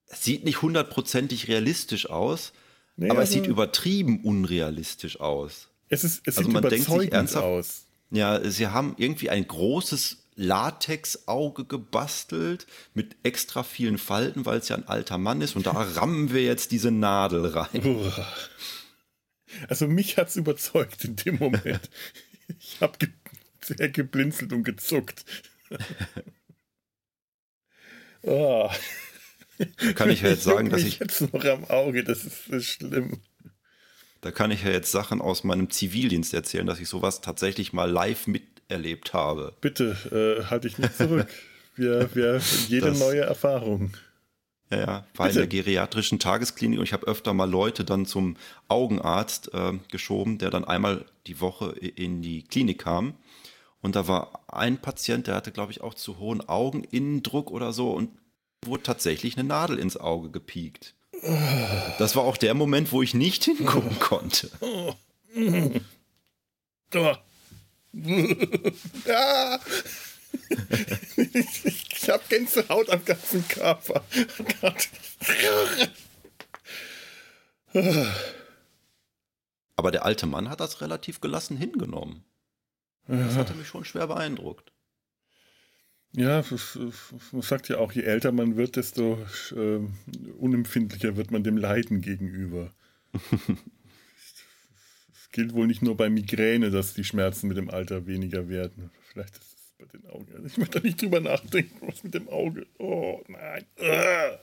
es sieht nicht hundertprozentig realistisch aus, nee, aber also, es sieht übertrieben unrealistisch aus. Es, ist, es also sieht man denkt sich ernsthaft, aus. Ja, sie haben irgendwie ein großes Latexauge gebastelt mit extra vielen Falten, weil es ja ein alter Mann ist und da rammen wir jetzt diese Nadel rein. Also mich hat es überzeugt in dem Moment. ich habe ge sehr geblinzelt und gezuckt. oh. Kann ich ja jetzt sagen, dass ich. jetzt noch am Auge, das ist so schlimm. Da kann ich ja jetzt Sachen aus meinem Zivildienst erzählen, dass ich sowas tatsächlich mal live miterlebt habe. Bitte, äh, halte ich nicht zurück. wir, wir, jede das, neue Erfahrung. Ja, ja, war Bitte. in der geriatrischen Tagesklinik und ich habe öfter mal Leute dann zum Augenarzt äh, geschoben, der dann einmal die Woche in die Klinik kam. Und da war ein Patient, der hatte, glaube ich, auch zu hohen Augeninnendruck oder so und wurde tatsächlich eine Nadel ins Auge gepiekt. Das war auch der Moment, wo ich nicht hingucken konnte. Ja. Ich habe Gänsehaut am ganzen Körper. Aber der alte Mann hat das relativ gelassen hingenommen. Das hatte mich schon schwer beeindruckt. Ja, man sagt ja auch, je älter man wird, desto äh, unempfindlicher wird man dem Leiden gegenüber. Es gilt wohl nicht nur bei Migräne, dass die Schmerzen mit dem Alter weniger werden. Vielleicht ist es bei den Augen. Also ich möchte da nicht drüber nachdenken, was mit dem Auge. Oh nein. Ja,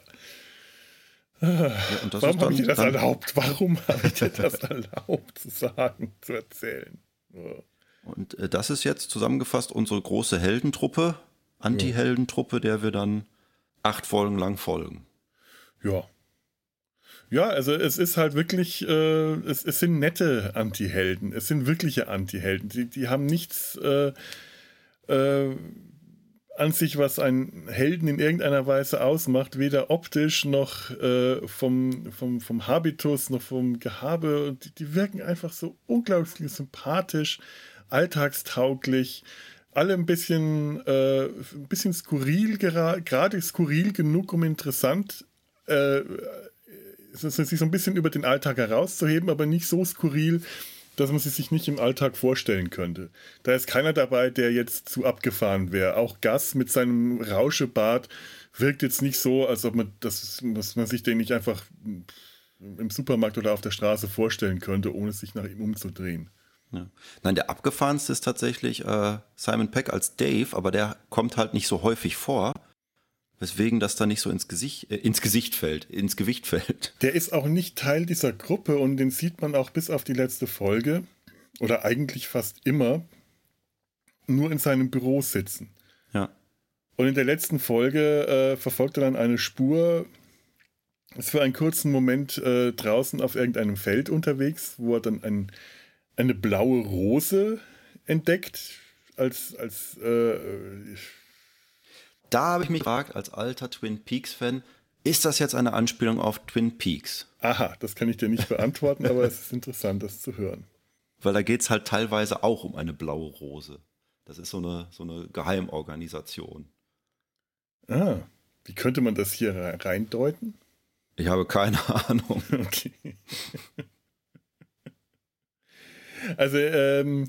Warum habe ich dir das erlaubt? Warum habe ich dir das erlaubt zu sagen, zu erzählen? Oh. Und äh, das ist jetzt zusammengefasst unsere große Heldentruppe, Anti-Heldentruppe, der wir dann acht Folgen lang folgen. Ja. Ja, also es ist halt wirklich, äh, es, es sind nette Anti-Helden, es sind wirkliche Anti-Helden. Die, die haben nichts äh, äh, an sich, was einen Helden in irgendeiner Weise ausmacht, weder optisch noch äh, vom, vom, vom Habitus noch vom Gehabe. Die, die wirken einfach so unglaublich sympathisch, alltagstauglich alle ein bisschen, äh, ein bisschen skurril, gerade skurril genug, um interessant äh, sich so ein bisschen über den Alltag herauszuheben, aber nicht so skurril, dass man sie sich nicht im Alltag vorstellen könnte. Da ist keiner dabei, der jetzt zu abgefahren wäre. Auch Gas mit seinem Rauschebart wirkt jetzt nicht so, als ob man, das, dass man sich den nicht einfach im Supermarkt oder auf der Straße vorstellen könnte, ohne sich nach ihm umzudrehen. Ja. Nein, der abgefahrenste ist tatsächlich äh, Simon Peck als Dave, aber der kommt halt nicht so häufig vor, weswegen das dann nicht so ins Gesicht, äh, ins Gesicht fällt, ins Gewicht fällt. Der ist auch nicht Teil dieser Gruppe und den sieht man auch bis auf die letzte Folge oder eigentlich fast immer nur in seinem Büro sitzen. Ja. Und in der letzten Folge äh, verfolgt er dann eine Spur, ist für einen kurzen Moment äh, draußen auf irgendeinem Feld unterwegs, wo er dann ein eine blaue Rose entdeckt. Als, als äh, da habe ich mich gefragt, als alter Twin Peaks-Fan, ist das jetzt eine Anspielung auf Twin Peaks? Aha, das kann ich dir nicht beantworten, aber es ist interessant, das zu hören. Weil da geht es halt teilweise auch um eine blaue Rose. Das ist so eine, so eine Geheimorganisation. Ah, wie könnte man das hier reindeuten? Ich habe keine Ahnung. Okay. Also, ähm,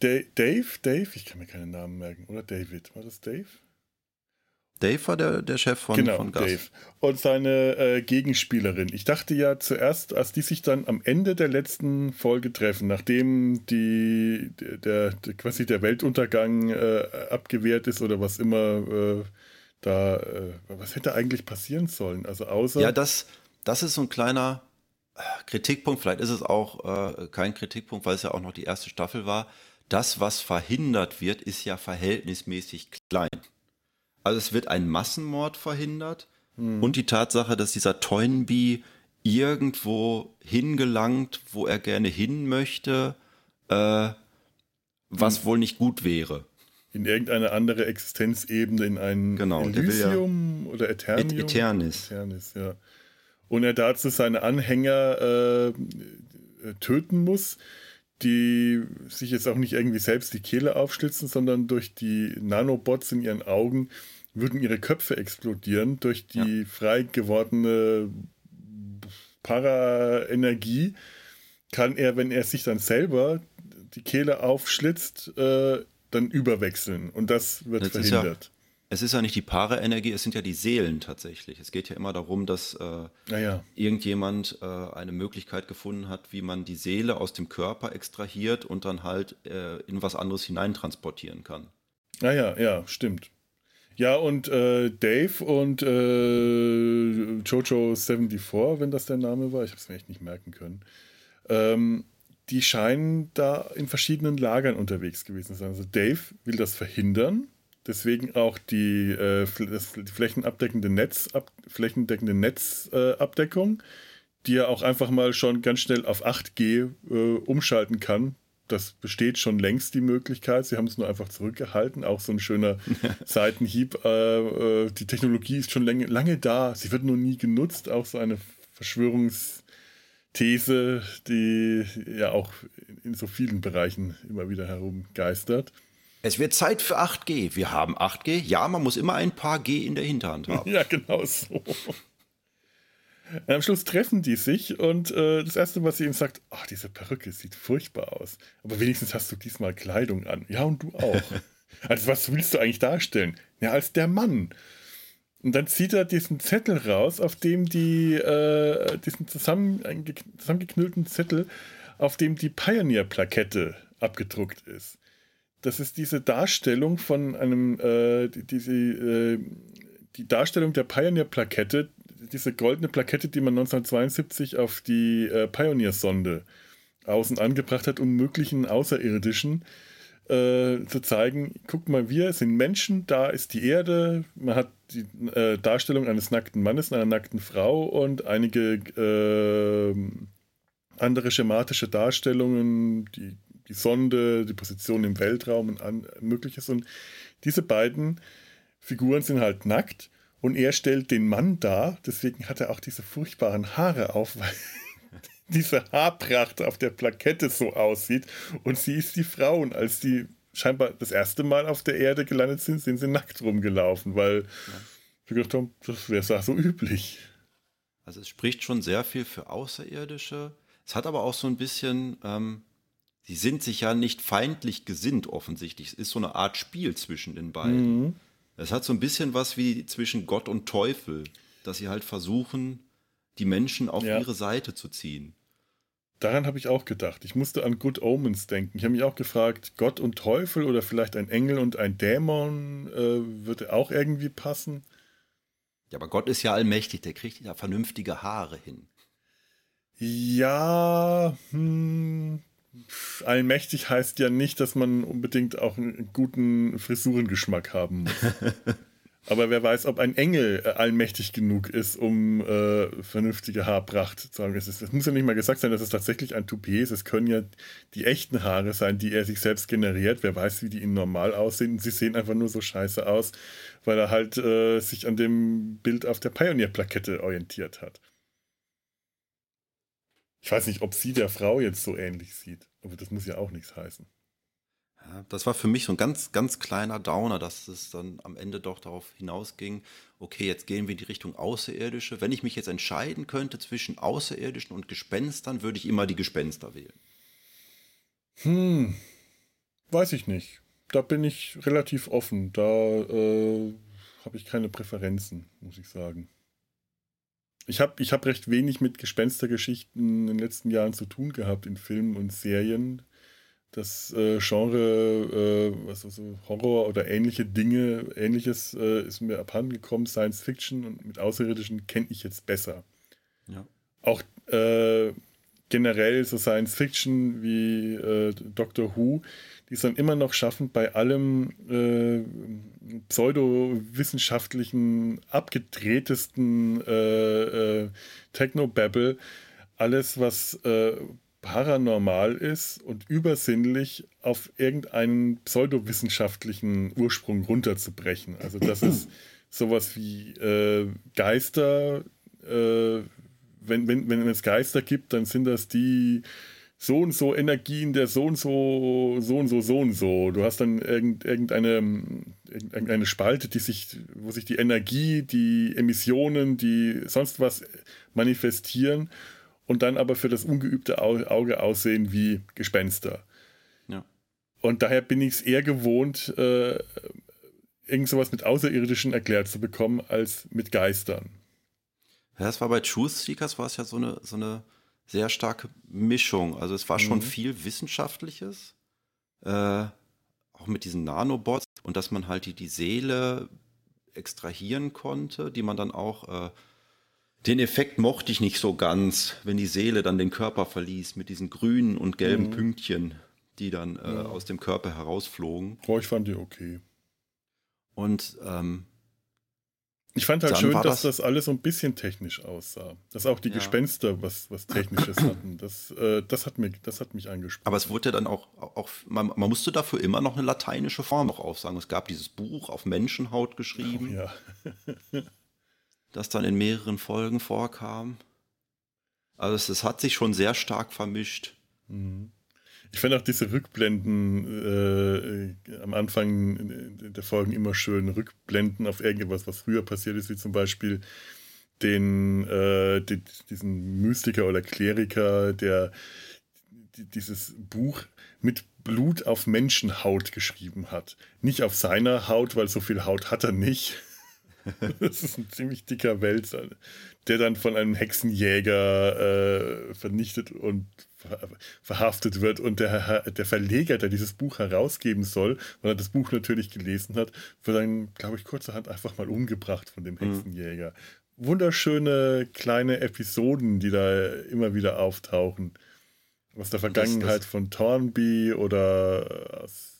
Dave, Dave, ich kann mir keinen Namen merken, oder David, war das Dave? Dave war der, der Chef von, genau, von Gas. Dave. Und seine äh, Gegenspielerin. Ich dachte ja zuerst, als die sich dann am Ende der letzten Folge treffen, nachdem die, der, der quasi der Weltuntergang äh, abgewehrt ist oder was immer äh, da, äh, was hätte eigentlich passieren sollen? Also außer. Ja, das, das ist so ein kleiner Kritikpunkt, vielleicht ist es auch äh, kein Kritikpunkt, weil es ja auch noch die erste Staffel war. Das, was verhindert wird, ist ja verhältnismäßig klein. Also es wird ein Massenmord verhindert hm. und die Tatsache, dass dieser Toynbee irgendwo hingelangt, wo er gerne hin möchte, äh, was hm. wohl nicht gut wäre. In irgendeine andere Existenzebene, in ein genau, Elysium ja oder Eternium? Eternis. Eternis, ja und er dazu seine Anhänger äh, töten muss, die sich jetzt auch nicht irgendwie selbst die Kehle aufschlitzen, sondern durch die Nanobots in ihren Augen würden ihre Köpfe explodieren durch die ja. frei gewordene Paraenergie. Kann er, wenn er sich dann selber die Kehle aufschlitzt, äh, dann überwechseln. Und das wird das verhindert es ist ja nicht die Paare-Energie, es sind ja die Seelen tatsächlich. Es geht ja immer darum, dass äh, ja. irgendjemand äh, eine Möglichkeit gefunden hat, wie man die Seele aus dem Körper extrahiert und dann halt äh, in was anderes hineintransportieren kann. Naja, ah ja, stimmt. Ja, und äh, Dave und äh, Jojo74, wenn das der Name war, ich habe es mir echt nicht merken können, ähm, die scheinen da in verschiedenen Lagern unterwegs gewesen zu sein. Also Dave will das verhindern Deswegen auch die, äh, das, die flächenabdeckende Netz, ab, flächendeckende Netzabdeckung, äh, die er auch einfach mal schon ganz schnell auf 8G äh, umschalten kann, das besteht schon längst die Möglichkeit. Sie haben es nur einfach zurückgehalten. Auch so ein schöner Seitenhieb. Äh, äh, die Technologie ist schon lange, lange da. Sie wird nur nie genutzt. Auch so eine Verschwörungsthese, die ja auch in so vielen Bereichen immer wieder herumgeistert. Es wird Zeit für 8G. Wir haben 8G. Ja, man muss immer ein paar G in der Hinterhand haben. Ja, genau so. Am Schluss treffen die sich und äh, das Erste, was sie ihm sagt, ach, diese Perücke sieht furchtbar aus. Aber wenigstens hast du diesmal Kleidung an. Ja, und du auch. also was willst du eigentlich darstellen? Ja, als der Mann. Und dann zieht er diesen Zettel raus, auf dem die, äh, diesen zusammen, zusammengeknüllten Zettel, auf dem die Pioneer-Plakette abgedruckt ist. Das ist diese Darstellung von einem, äh, diese, äh, die Darstellung der Pioneer-Plakette, diese goldene Plakette, die man 1972 auf die äh, Pioneer-Sonde außen angebracht hat, um möglichen Außerirdischen äh, zu zeigen, guck mal, wir sind Menschen, da ist die Erde, man hat die äh, Darstellung eines nackten Mannes, einer nackten Frau und einige äh, andere schematische Darstellungen, die, die Sonde, die Position im Weltraum und an, mögliches. Und diese beiden Figuren sind halt nackt und er stellt den Mann dar, deswegen hat er auch diese furchtbaren Haare auf, weil diese Haarpracht auf der Plakette so aussieht. Und sie ist die Frau. Und als die scheinbar das erste Mal auf der Erde gelandet sind, sind sie nackt rumgelaufen, weil ja. wir gedacht haben, das wäre so üblich. Also es spricht schon sehr viel für Außerirdische. Es hat aber auch so ein bisschen, ähm, sie sind sich ja nicht feindlich gesinnt offensichtlich. Es ist so eine Art Spiel zwischen den beiden. Mhm. Es hat so ein bisschen was wie zwischen Gott und Teufel, dass sie halt versuchen, die Menschen auf ja. ihre Seite zu ziehen. Daran habe ich auch gedacht. Ich musste an Good Omens denken. Ich habe mich auch gefragt, Gott und Teufel oder vielleicht ein Engel und ein Dämon äh, würde auch irgendwie passen. Ja, aber Gott ist ja allmächtig, der kriegt ja vernünftige Haare hin. Ja, hm, allmächtig heißt ja nicht, dass man unbedingt auch einen guten Frisurengeschmack haben muss. Aber wer weiß, ob ein Engel äh, allmächtig genug ist, um äh, vernünftige Haarpracht zu sagen. Es, ist, es muss ja nicht mal gesagt sein, dass es tatsächlich ein Toupet ist. Es können ja die echten Haare sein, die er sich selbst generiert. Wer weiß, wie die ihnen normal aussehen. sie sehen einfach nur so scheiße aus, weil er halt äh, sich an dem Bild auf der Pioneer-Plakette orientiert hat. Ich weiß nicht, ob sie der Frau jetzt so ähnlich sieht, aber das muss ja auch nichts heißen. Ja, das war für mich so ein ganz, ganz kleiner Downer, dass es dann am Ende doch darauf hinausging, okay, jetzt gehen wir in die Richtung Außerirdische. Wenn ich mich jetzt entscheiden könnte zwischen Außerirdischen und Gespenstern, würde ich immer die Gespenster wählen. Hm, weiß ich nicht. Da bin ich relativ offen. Da äh, habe ich keine Präferenzen, muss ich sagen ich habe ich hab recht wenig mit Gespenstergeschichten in den letzten Jahren zu tun gehabt in Filmen und Serien. Das äh, Genre, äh, was also Horror oder ähnliche Dinge, ähnliches äh, ist mir abhandengekommen. Science Fiction und mit Außerirdischen kenne ich jetzt besser. Ja. Auch äh, generell so Science Fiction wie äh, Doctor Who die es dann immer noch schaffen, bei allem äh, pseudowissenschaftlichen, abgedrehtesten äh, äh, Technobabble, alles, was äh, paranormal ist und übersinnlich auf irgendeinen pseudowissenschaftlichen Ursprung runterzubrechen. Also das ist sowas wie äh, Geister. Äh, wenn, wenn, wenn es Geister gibt, dann sind das die so und so Energien der so und so, so und so, so und so. Du hast dann irgendeine, irgendeine Spalte, die sich, wo sich die Energie, die Emissionen, die sonst was manifestieren und dann aber für das ungeübte Auge aussehen wie Gespenster. Ja. Und daher bin ich es eher gewohnt, äh, irgend sowas mit Außerirdischen erklärt zu bekommen, als mit Geistern. Ja, das war bei Truth Seekers war es ja so eine, so eine sehr starke Mischung. Also es war schon mhm. viel Wissenschaftliches, äh, auch mit diesen Nanobots und dass man halt die, die Seele extrahieren konnte, die man dann auch, äh, den Effekt mochte ich nicht so ganz, wenn die Seele dann den Körper verließ mit diesen grünen und gelben mhm. Pünktchen, die dann äh, ja. aus dem Körper herausflogen. Oh, ich fand die okay. Und ähm, Ich fand halt schön, dass das, das alles so ein bisschen technisch aussah. Dass auch die ja. Gespenster was, was Technisches hatten. Das, äh, das, hat mir, das hat mich angesprochen. Aber es wurde ja dann auch, auch man, man, musste dafür immer noch eine lateinische Form noch aufsagen. Es gab dieses Buch auf Menschenhaut geschrieben, oh, ja. das dann in mehreren Folgen vorkam. Also es, es hat sich schon sehr stark vermischt. Mhm. Ich finde auch diese Rückblenden äh, am Anfang der Folgen immer schön. Rückblenden auf irgendwas, was früher passiert ist, wie zum Beispiel den, äh, die, diesen Mystiker oder Kleriker, der die, dieses Buch mit Blut auf Menschenhaut geschrieben hat. Nicht auf seiner Haut, weil so viel Haut hat er nicht. das ist ein ziemlich dicker Wälzer, der dann von einem Hexenjäger äh, vernichtet und verhaftet wird und der, der Verleger, der dieses Buch herausgeben soll, weil er das Buch natürlich gelesen hat, wird dann, glaube ich, kurzerhand einfach mal umgebracht von dem mhm. Hexenjäger. Mhm. Wunderschöne kleine Episoden, die da immer wieder auftauchen. Aus der Vergangenheit das, das von Thornby oder aus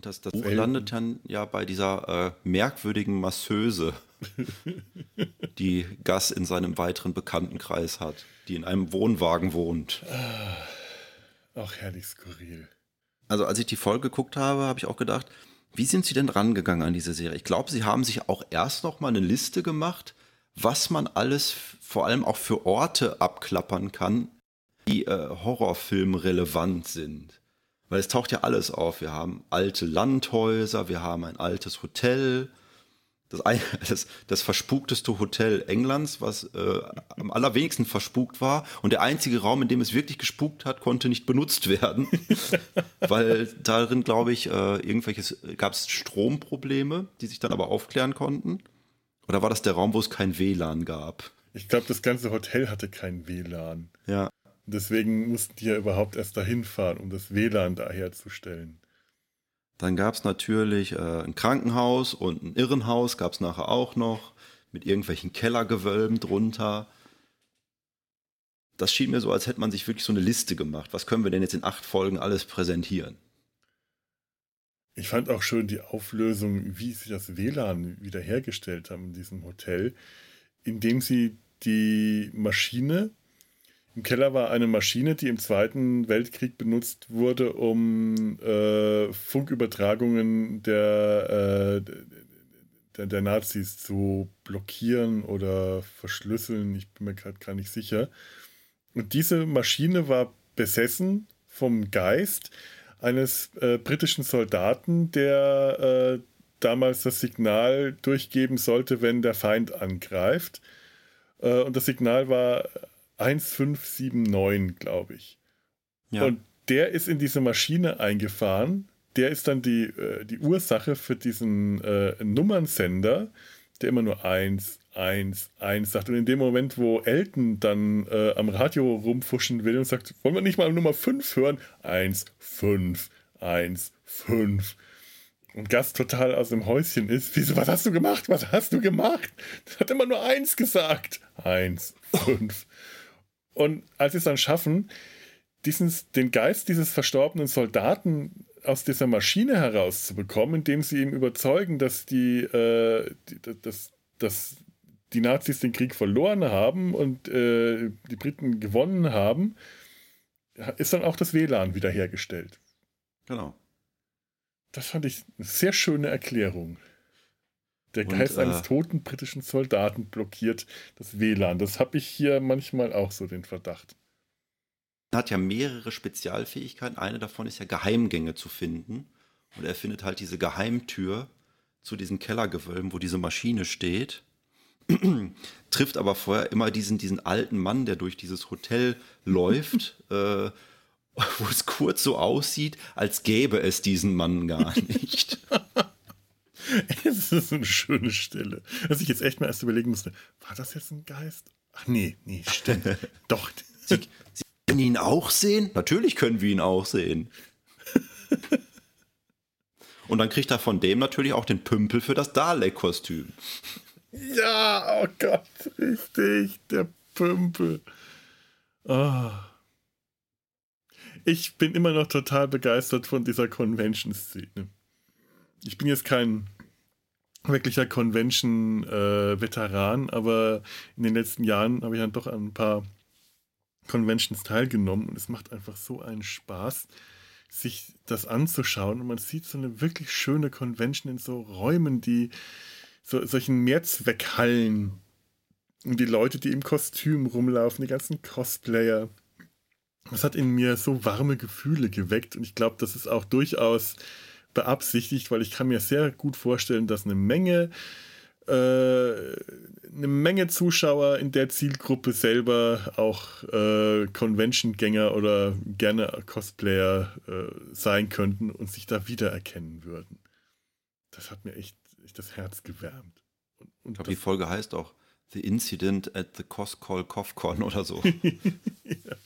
das, das landet dann ja bei dieser äh, merkwürdigen Masseuse, die Gas in seinem weiteren Bekanntenkreis hat, die in einem Wohnwagen wohnt. Ach, herrlich skurril. Also als ich die Folge geguckt habe, habe ich auch gedacht, wie sind Sie denn rangegangen an diese Serie? Ich glaube, Sie haben sich auch erst noch mal eine Liste gemacht, was man alles vor allem auch für Orte abklappern kann, die äh, Horrorfilm relevant sind. Weil es taucht ja alles auf. Wir haben alte Landhäuser, wir haben ein altes Hotel, das, das, das verspukteste Hotel Englands, was äh, am allerwenigsten verspukt war. Und der einzige Raum, in dem es wirklich gespukt hat, konnte nicht benutzt werden. weil darin, glaube ich, äh, irgendwelches, gab es Stromprobleme, die sich dann aber aufklären konnten. Oder war das der Raum, wo es kein WLAN gab? Ich glaube, das ganze Hotel hatte kein WLAN. Ja. Deswegen mussten die ja überhaupt erst dahin fahren, um das WLAN da herzustellen. Dann gab es natürlich äh, ein Krankenhaus und ein Irrenhaus, gab es nachher auch noch, mit irgendwelchen Kellergewölben drunter. Das schien mir so, als hätte man sich wirklich so eine Liste gemacht. Was können wir denn jetzt in acht Folgen alles präsentieren? Ich fand auch schön die Auflösung, wie sie das WLAN wiederhergestellt haben in diesem Hotel, indem sie die Maschine im Keller war eine Maschine, die im Zweiten Weltkrieg benutzt wurde, um äh, Funkübertragungen der, äh, der, der, Nazis zu blockieren oder verschlüsseln. Ich bin mir gerade gar nicht sicher. Und diese Maschine war besessen vom Geist eines äh, britischen Soldaten, der äh, damals das Signal durchgeben sollte, wenn der Feind angreift. Äh, und das Signal war 1579, glaube ich. Ja. Und der ist in diese Maschine eingefahren. Der ist dann die, äh, die Ursache für diesen äh, Nummernsender, der immer nur 1, 1, 1 sagt. Und in dem Moment, wo Elton dann äh, am Radio rumfuschen will und sagt, wollen wir nicht mal Nummer 5 hören? 1, 5, 1, 5 und Gast total aus dem Häuschen ist. Wieso, was hast du gemacht? Was hast du gemacht? Das hat immer nur eins gesagt. Eins, fünf. Und als sie es dann schaffen, diesen, den Geist dieses verstorbenen Soldaten aus dieser Maschine herauszubekommen, indem sie ihm überzeugen, dass die, äh, die, dass, dass die Nazis den Krieg verloren haben und äh, die Briten gewonnen haben, ist dann auch das WLAN wiederhergestellt. Genau. Das fand ich eine sehr schöne Erklärung. Der Geist und, äh, eines toten britischen Soldaten blockiert das WLAN. Das habe ich hier manchmal auch so den Verdacht. Er hat ja mehrere Spezialfähigkeiten. Eine davon ist ja Geheimgänge zu finden. Und er findet halt diese Geheimtür zu diesen Kellergewölben, wo diese Maschine steht. Trifft aber vorher immer diesen, diesen alten Mann, der durch dieses Hotel läuft, äh, wo es kurz so aussieht, als gäbe es diesen Mann gar nicht. Es ist eine schöne Stelle. Dass ich jetzt echt mal erst überlegen musste, war das jetzt ein Geist? Ach nee, nee, stimmt. Doch. Sie, Sie können ihn auch sehen? Natürlich können wir ihn auch sehen. Und dann kriegt er von dem natürlich auch den Pümpel für das Dalek-Kostüm. Ja, oh Gott, richtig, der Pümpel. Oh. Ich bin immer noch total begeistert von dieser Convention-Szene. Ich bin jetzt kein wirklicher Convention-Veteran, äh, aber in den letzten Jahren habe ich dann doch an ein paar Conventions teilgenommen und es macht einfach so einen Spaß, sich das anzuschauen und man sieht so eine wirklich schöne Convention in so Räumen, die so solchen Mehrzweckhallen und die Leute, die im Kostüm rumlaufen, die ganzen Cosplayer. Das hat in mir so warme Gefühle geweckt und ich glaube, das ist auch durchaus beabsichtigt, weil ich kann mir sehr gut vorstellen, dass eine Menge äh, eine Menge Zuschauer in der Zielgruppe selber auch äh, Convention-Gänger oder gerne Cosplayer äh, sein könnten und sich da wiedererkennen würden. Das hat mir echt, echt das Herz gewärmt. Und, und ich glaube, die Folge heißt auch The Incident at the Coscol Cofcon oder so. ja.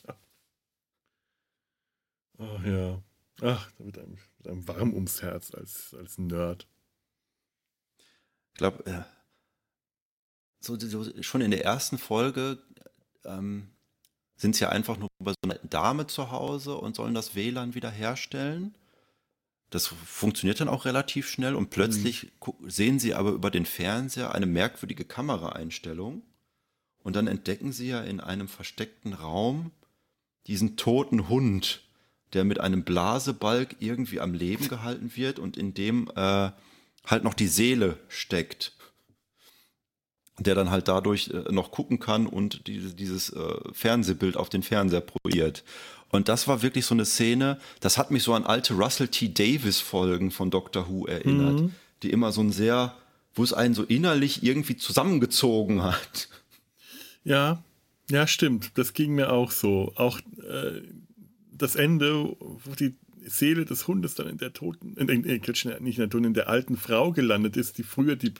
Oh ja. Ach, da wird einem, wird einem warm ums Herz als, als Nerd. Ich glaube, äh, so, so, schon in der ersten Folge ähm, sind sie ja einfach nur bei so einer Dame zu Hause und sollen das WLAN wieder herstellen. Das funktioniert dann auch relativ schnell und plötzlich mhm. sehen sie aber über den Fernseher eine merkwürdige Kameraeinstellung und dann entdecken sie ja in einem versteckten Raum diesen toten Hund, der mit einem Blasebalg irgendwie am Leben gehalten wird und in dem äh, halt noch die Seele steckt der dann halt dadurch äh, noch gucken kann und die, dieses äh, Fernsehbild auf den Fernseher projiziert. Und das war wirklich so eine Szene, das hat mich so an alte Russell T. Davis Folgen von Doctor Who erinnert, mhm. die immer so ein sehr, wo es einen so innerlich irgendwie zusammengezogen hat. Ja, ja, stimmt. Das ging mir auch so. Auch äh, das Ende, wo die Seele des Hundes dann in der toten, in, in, in, nicht in der in der alten Frau gelandet ist, die früher die,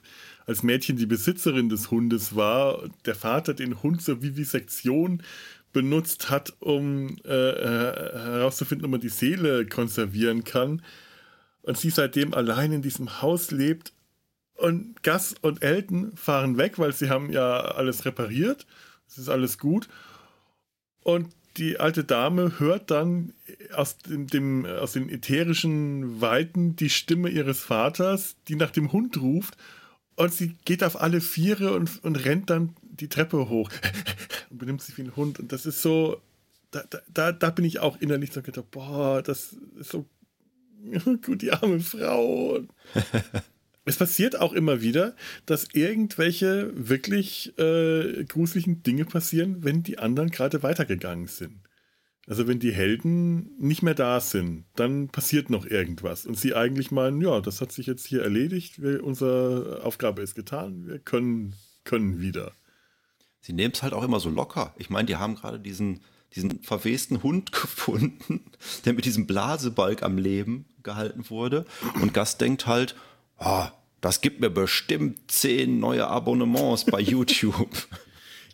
als Mädchen die Besitzerin des Hundes war. Der Vater den Hund zur Vivisektion benutzt hat, um äh, äh, herauszufinden, ob man die Seele konservieren kann. Und sie seitdem allein in diesem Haus lebt. Und Gus und Elton fahren weg, weil sie haben ja alles repariert. Es ist alles gut. Und die alte Dame hört dann aus, dem, dem, aus den ätherischen Weiten die Stimme ihres Vaters, die nach dem Hund ruft. Und sie geht auf alle Viere und, und rennt dann die Treppe hoch und benimmt sich wie ein Hund. Und das ist so, da, da, da bin ich auch innerlich so gedacht, boah, das ist so gut, die arme Frau. es passiert auch immer wieder, dass irgendwelche wirklich äh, gruseligen Dinge passieren, wenn die anderen gerade weitergegangen sind. Also wenn die Helden nicht mehr da sind, dann passiert noch irgendwas. Und sie eigentlich meinen, ja, das hat sich jetzt hier erledigt, wir, unsere Aufgabe ist getan, wir können, können wieder. Sie nehmen es halt auch immer so locker. Ich meine, die haben gerade diesen, diesen verwesten Hund gefunden, der mit diesem Blasebalg am Leben gehalten wurde. Und Gast denkt halt, oh, das gibt mir bestimmt zehn neue Abonnements bei YouTube.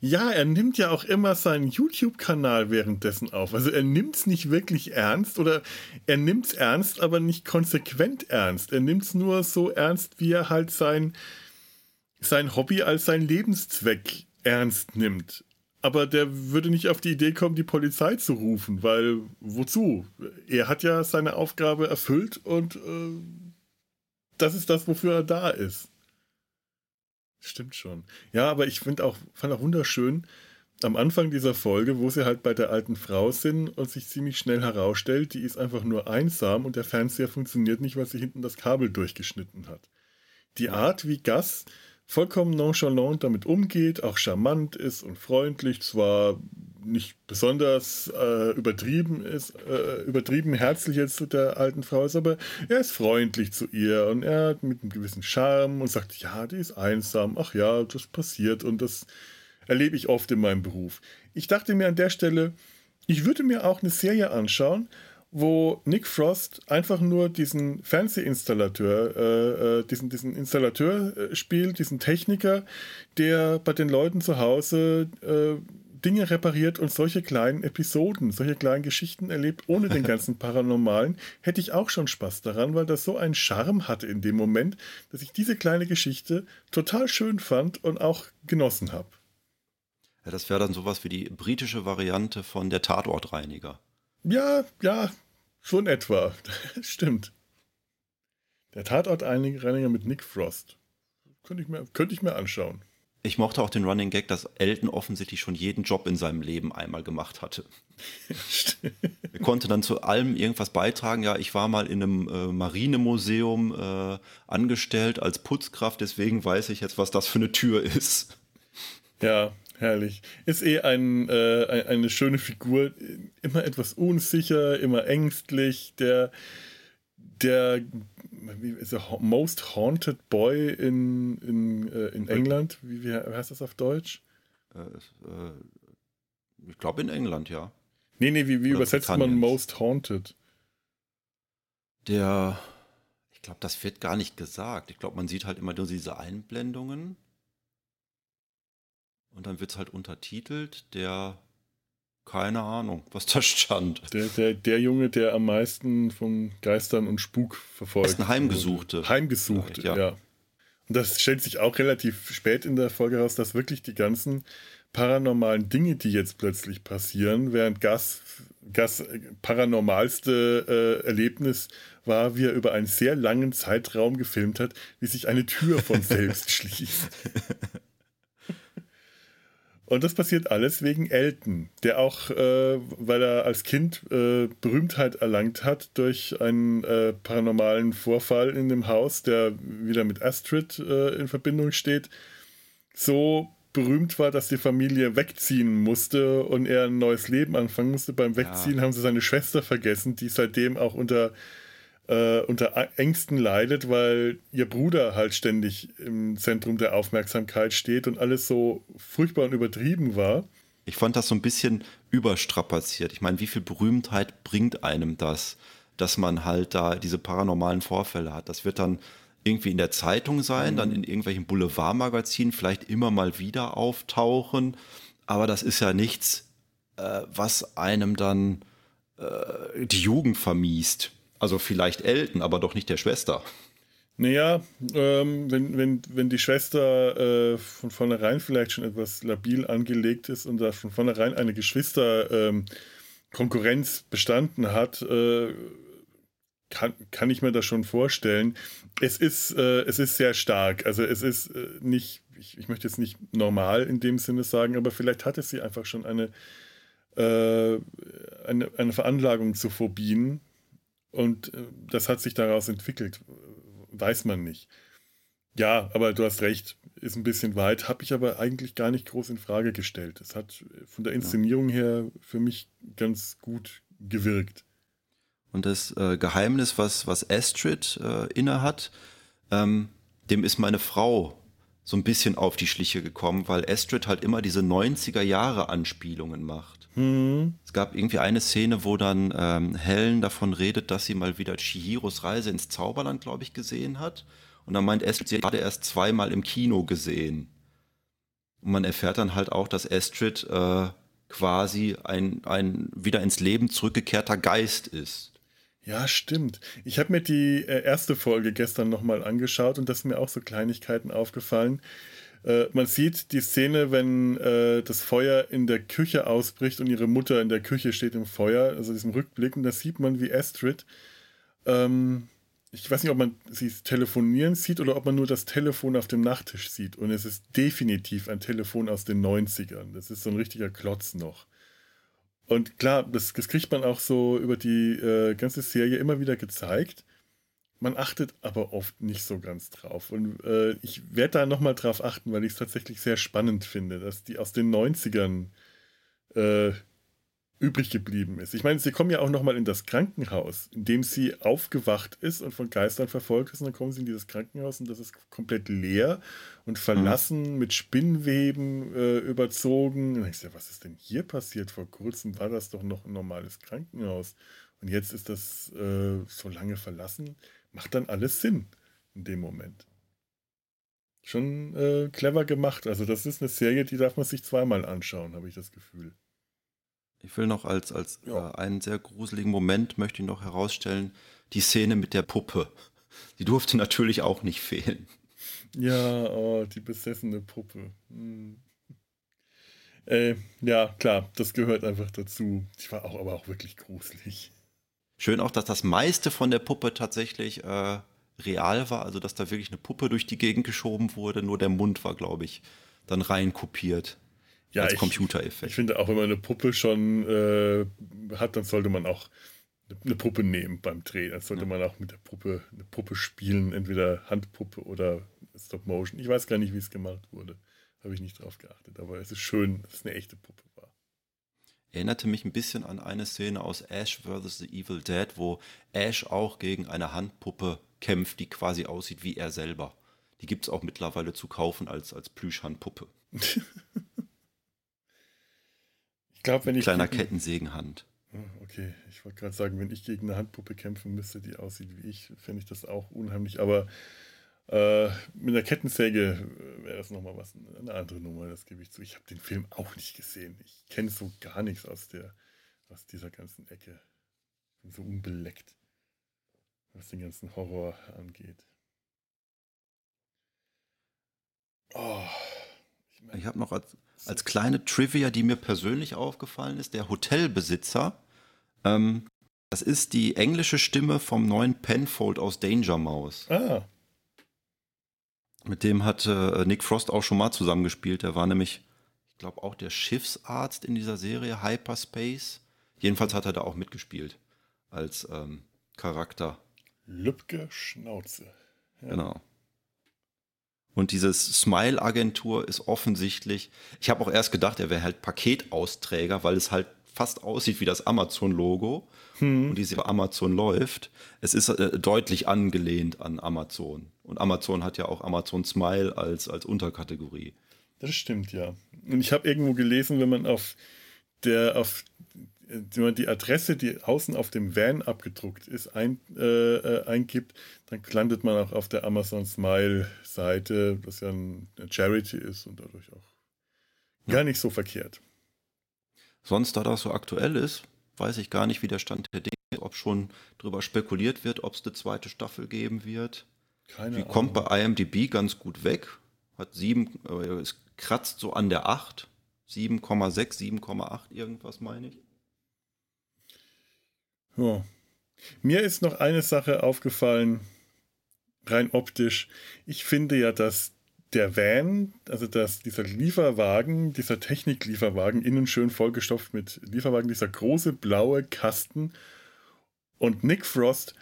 Ja, er nimmt ja auch immer seinen YouTube-Kanal währenddessen auf. Also er nimmt es nicht wirklich ernst oder er nimmt es ernst, aber nicht konsequent ernst. Er nimmt es nur so ernst, wie er halt sein, sein Hobby als sein Lebenszweck ernst nimmt. Aber der würde nicht auf die Idee kommen, die Polizei zu rufen, weil wozu? Er hat ja seine Aufgabe erfüllt und äh, das ist das, wofür er da ist. Stimmt schon. Ja, aber ich finde auch, fand auch wunderschön, am Anfang dieser Folge, wo sie halt bei der alten Frau sind und sich ziemlich schnell herausstellt, die ist einfach nur einsam und der Fernseher funktioniert nicht, weil sie hinten das Kabel durchgeschnitten hat. Die Art, wie Gas vollkommen nonchalant damit umgeht, auch charmant ist und freundlich, zwar nicht besonders äh, übertrieben ist, äh, übertrieben herzlich jetzt zu der alten Frau ist, aber er ist freundlich zu ihr und er hat mit einem gewissen Charme und sagt, ja, die ist einsam, ach ja, das passiert und das erlebe ich oft in meinem Beruf. Ich dachte mir an der Stelle, ich würde mir auch eine Serie anschauen, wo Nick Frost einfach nur diesen Fernsehinstallateur, äh, äh, diesen, diesen Installateur äh, spielt, diesen Techniker, der bei den Leuten zu Hause äh, Dinge repariert und solche kleinen Episoden, solche kleinen Geschichten erlebt, ohne den ganzen Paranormalen, hätte ich auch schon Spaß daran, weil das so einen Charme hatte in dem Moment, dass ich diese kleine Geschichte total schön fand und auch genossen habe. Ja, das wäre dann sowas wie die britische Variante von der Tatortreiniger. Ja, ja, schon etwa. Stimmt. Der Tatortreiniger mit Nick Frost. könnte ich, mir, könnte ich mir anschauen. Ich mochte auch den Running Gag, dass Elton offensichtlich schon jeden Job in seinem Leben einmal gemacht hatte. er konnte dann zu allem irgendwas beitragen. Ja, ich war mal in einem äh, Marinemuseum äh, angestellt als Putzkraft, deswegen weiß ich jetzt, was das für eine Tür ist. Ja, herrlich. Ist eh ein, äh, eine schöne Figur. Immer etwas unsicher, immer ängstlich. Der, der er, Most Haunted Boy in, in, äh, in England. Wie, wie heißt das auf Deutsch? Äh, äh, ich glaube in England, ja. Nee, nee, wie, wie übersetzt man Most Haunted? Der, ich glaube, das wird gar nicht gesagt. Ich glaube, man sieht halt immer nur diese Einblendungen. Und dann wird es halt untertitelt. Der keine Ahnung, was da stand. Der, der, der Junge, der am meisten von Geistern und Spuk verfolgt. Das ist ein Heimgesuchte. Heimgesuchte, ja. ja. Und das stellt sich auch relativ spät in der Folge raus, dass wirklich die ganzen paranormalen Dinge, die jetzt plötzlich passieren, während Gas, Gas paranormalste äh, Erlebnis war, wie er über einen sehr langen Zeitraum gefilmt hat, wie sich eine Tür von selbst schließt. Und das passiert alles wegen Elton, der auch, äh, weil er als Kind äh, Berühmtheit erlangt hat durch einen äh, paranormalen Vorfall in dem Haus, der wieder mit Astrid äh, in Verbindung steht, so berühmt war, dass die Familie wegziehen musste und er ein neues Leben anfangen musste. Beim Wegziehen ja. haben sie seine Schwester vergessen, die seitdem auch unter äh, unter Ängsten leidet, weil ihr Bruder halt ständig im Zentrum der Aufmerksamkeit steht und alles so furchtbar und übertrieben war. Ich fand das so ein bisschen überstrapaziert. Ich meine, wie viel Berühmtheit bringt einem das, dass man halt da diese paranormalen Vorfälle hat? Das wird dann irgendwie in der Zeitung sein, dann in irgendwelchen Boulevardmagazinen vielleicht immer mal wieder auftauchen. Aber das ist ja nichts, äh, was einem dann äh, die Jugend vermiest. Also vielleicht Elton, aber doch nicht der Schwester. Naja, ähm, wenn, wenn, wenn die Schwester äh, von vornherein vielleicht schon etwas labil angelegt ist und da von vornherein eine Geschwister-Konkurrenz ähm, bestanden hat, äh, kann, kann ich mir das schon vorstellen. Es ist, äh, es ist sehr stark. Also es ist äh, nicht, ich, ich möchte jetzt nicht normal in dem Sinne sagen, aber vielleicht hatte sie einfach schon eine, äh, eine, eine Veranlagung zu Phobien und äh, das hat sich daraus entwickelt. Weiß man nicht. Ja, aber du hast recht, ist ein bisschen weit, habe ich aber eigentlich gar nicht groß in Frage gestellt. Es hat von der Inszenierung her für mich ganz gut gewirkt. Und das äh, Geheimnis, was, was Astrid äh, inne hat, ähm, dem ist meine Frau so ein bisschen auf die Schliche gekommen, weil Astrid halt immer diese 90er Jahre Anspielungen macht. Mhm. Es gab irgendwie eine Szene, wo dann ähm, Helen davon redet, dass sie mal wieder Chihiros Reise ins Zauberland, glaube ich, gesehen hat. Und dann meint Astrid, sie hat erst zweimal im Kino gesehen. Und man erfährt dann halt auch, dass Astrid äh, quasi ein, ein wieder ins Leben zurückgekehrter Geist ist. Ja, stimmt. Ich habe mir die äh, erste Folge gestern nochmal angeschaut und das sind mir auch so Kleinigkeiten aufgefallen. Äh, man sieht die Szene, wenn äh, das Feuer in der Küche ausbricht und ihre Mutter in der Küche steht im Feuer, also diesem Rückblick, und da sieht man, wie Astrid, ähm, ich weiß nicht, ob man sie telefonieren sieht oder ob man nur das Telefon auf dem Nachttisch sieht. Und es ist definitiv ein Telefon aus den 90ern. Das ist so ein richtiger Klotz noch. Und klar, das, das kriegt man auch so über die äh, ganze Serie immer wieder gezeigt. Man achtet aber oft nicht so ganz drauf. Und äh, ich werde da nochmal drauf achten, weil ich es tatsächlich sehr spannend finde, dass die aus den 90ern äh, übrig geblieben ist. Ich meine, sie kommen ja auch nochmal in das Krankenhaus, in dem sie aufgewacht ist und von Geistern verfolgt ist. Und dann kommen sie in dieses Krankenhaus und das ist komplett leer und verlassen, mhm. mit Spinnweben äh, überzogen. Und ich sage, was ist denn hier passiert? Vor kurzem war das doch noch ein normales Krankenhaus. Und jetzt ist das äh, so lange verlassen macht dann alles Sinn in dem Moment. Schon äh, clever gemacht. Also das ist eine Serie, die darf man sich zweimal anschauen, habe ich das Gefühl. Ich will noch als, als ja. äh, einen sehr gruseligen Moment möchte ich noch herausstellen, die Szene mit der Puppe. Die durfte natürlich auch nicht fehlen. Ja, oh, die besessene Puppe. Hm. Äh, ja, klar, das gehört einfach dazu. Die war auch aber auch wirklich gruselig. Schön auch, dass das meiste von der Puppe tatsächlich äh, real war, also dass da wirklich eine Puppe durch die Gegend geschoben wurde, nur der Mund war, glaube ich, dann rein kopiert. Ja, als Computereffekt. Ich finde auch, wenn man eine Puppe schon äh, hat, dann sollte man auch eine Puppe nehmen beim Drehen. Dann sollte man auch mit der Puppe eine Puppe spielen, entweder Handpuppe oder Stop Motion. Ich weiß gar nicht, wie es gemacht wurde. Habe ich nicht drauf geachtet. Aber es ist schön, dass es eine echte Puppe war. Erinnerte mich ein bisschen an eine Szene aus Ash vs. The Evil Dead, wo Ash auch gegen eine Handpuppe kämpft, die quasi aussieht wie er selber. Die gibt es auch mittlerweile zu kaufen als, als Plüschhandpuppe. Ich glaube, wenn ich. Kleiner gegen- Kettensägenhand. Ah, Okay, ich wollte gerade sagen, wenn ich gegen eine Handpuppe kämpfen müsste, die aussieht wie ich, fände ich das auch unheimlich. Aber äh, mit einer Kettensäge äh, wäre das nochmal was, eine andere Nummer, das gebe ich zu. Ich habe den Film auch nicht gesehen. Ich kenne so gar nichts aus, der, aus dieser ganzen Ecke. Ich bin so unbeleckt, was den ganzen Horror angeht. Oh, ich habe noch als, als kleine Trivia, die mir persönlich aufgefallen ist, der Hotelbesitzer. Ähm, das ist die englische Stimme vom neuen Penfold aus Danger Mouse. ah, Mit dem hat äh, Nick Frost auch schon mal zusammengespielt. Der war nämlich, ich glaube, auch der Schiffsarzt in dieser Serie Hyperspace. Jedenfalls hat er da auch mitgespielt als ähm, Charakter. Lübcke Schnauze. Genau. Und dieses Smile-Agentur ist offensichtlich, ich habe auch erst gedacht, er wäre halt Paketausträger, weil es halt fast aussieht wie das Amazon-Logo und diese Amazon läuft. Es ist äh, deutlich angelehnt an Amazon. Und Amazon hat ja auch Amazon Smile als, als Unterkategorie. Das stimmt, ja. Und ich habe irgendwo gelesen, wenn man auf der, auf die Adresse, die außen auf dem Van abgedruckt ist, ein, äh, äh, eingibt, dann landet man auch auf der Amazon Smile-Seite, das ja ein, eine Charity ist und dadurch auch gar nicht so verkehrt. Sonst, da das so aktuell ist, weiß ich gar nicht, wie der Stand der Dinge ist, ob schon drüber spekuliert wird, ob es eine zweite Staffel geben wird. Keine Die Ahnung. kommt bei IMDb ganz gut weg. Hat sieben, äh, es kratzt so an der 8. 7,6, 7,8 irgendwas meine ich. Ja. Mir ist noch eine Sache aufgefallen, rein optisch. Ich finde ja, dass der Van, also dass dieser Lieferwagen, dieser Techniklieferwagen, innen schön vollgestopft mit Lieferwagen, dieser große blaue Kasten und Nick Frost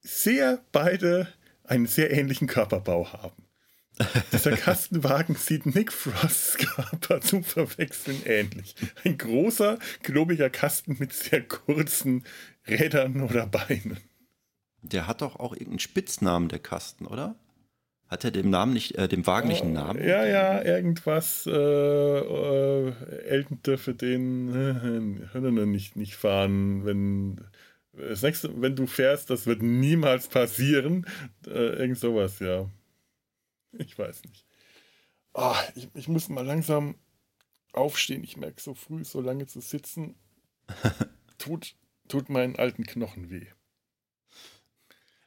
sehr beide einen sehr ähnlichen Körperbau haben. Dieser Kastenwagen sieht Nick Frosts Körper zum Verwechseln ähnlich. Ein großer, klobiger Kasten mit sehr kurzen Rädern oder Beinen. Der hat doch auch irgendeinen Spitznamen, der Kasten, oder? Hat er dem Namen nicht, äh, dem Wagen nicht einen Namen? Ja, ja, irgendwas. Äh, äh, Elton dürfe den äh, Hörner nicht, nicht fahren, wenn. Das nächste, wenn du fährst, das wird niemals passieren. Äh, irgend sowas, ja. Ich weiß nicht. Ah, ich, ich muss mal langsam aufstehen. Ich merke so früh, so lange zu sitzen, tut, tut meinen alten Knochen weh.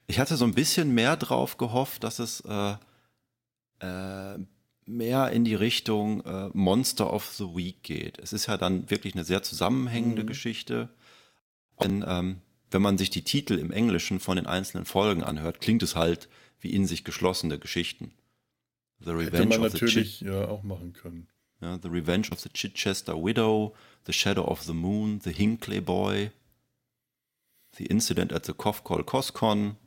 Ich hatte so ein bisschen mehr drauf gehofft, dass es äh, äh, mehr in die Richtung äh, Monster of the Week geht. Es ist ja dann wirklich eine sehr zusammenhängende Mhm. Geschichte. Denn ähm, wenn man sich die Titel im Englischen von den einzelnen Folgen anhört, klingt es halt wie in sich geschlossene Geschichten. The Hätte Revenge man of the natürlich ja auch machen können. ja, The Revenge of the Chichester Widow, The Shadow of the Moon, The Hinkley Boy, The Incident at the Kofkol Koskon.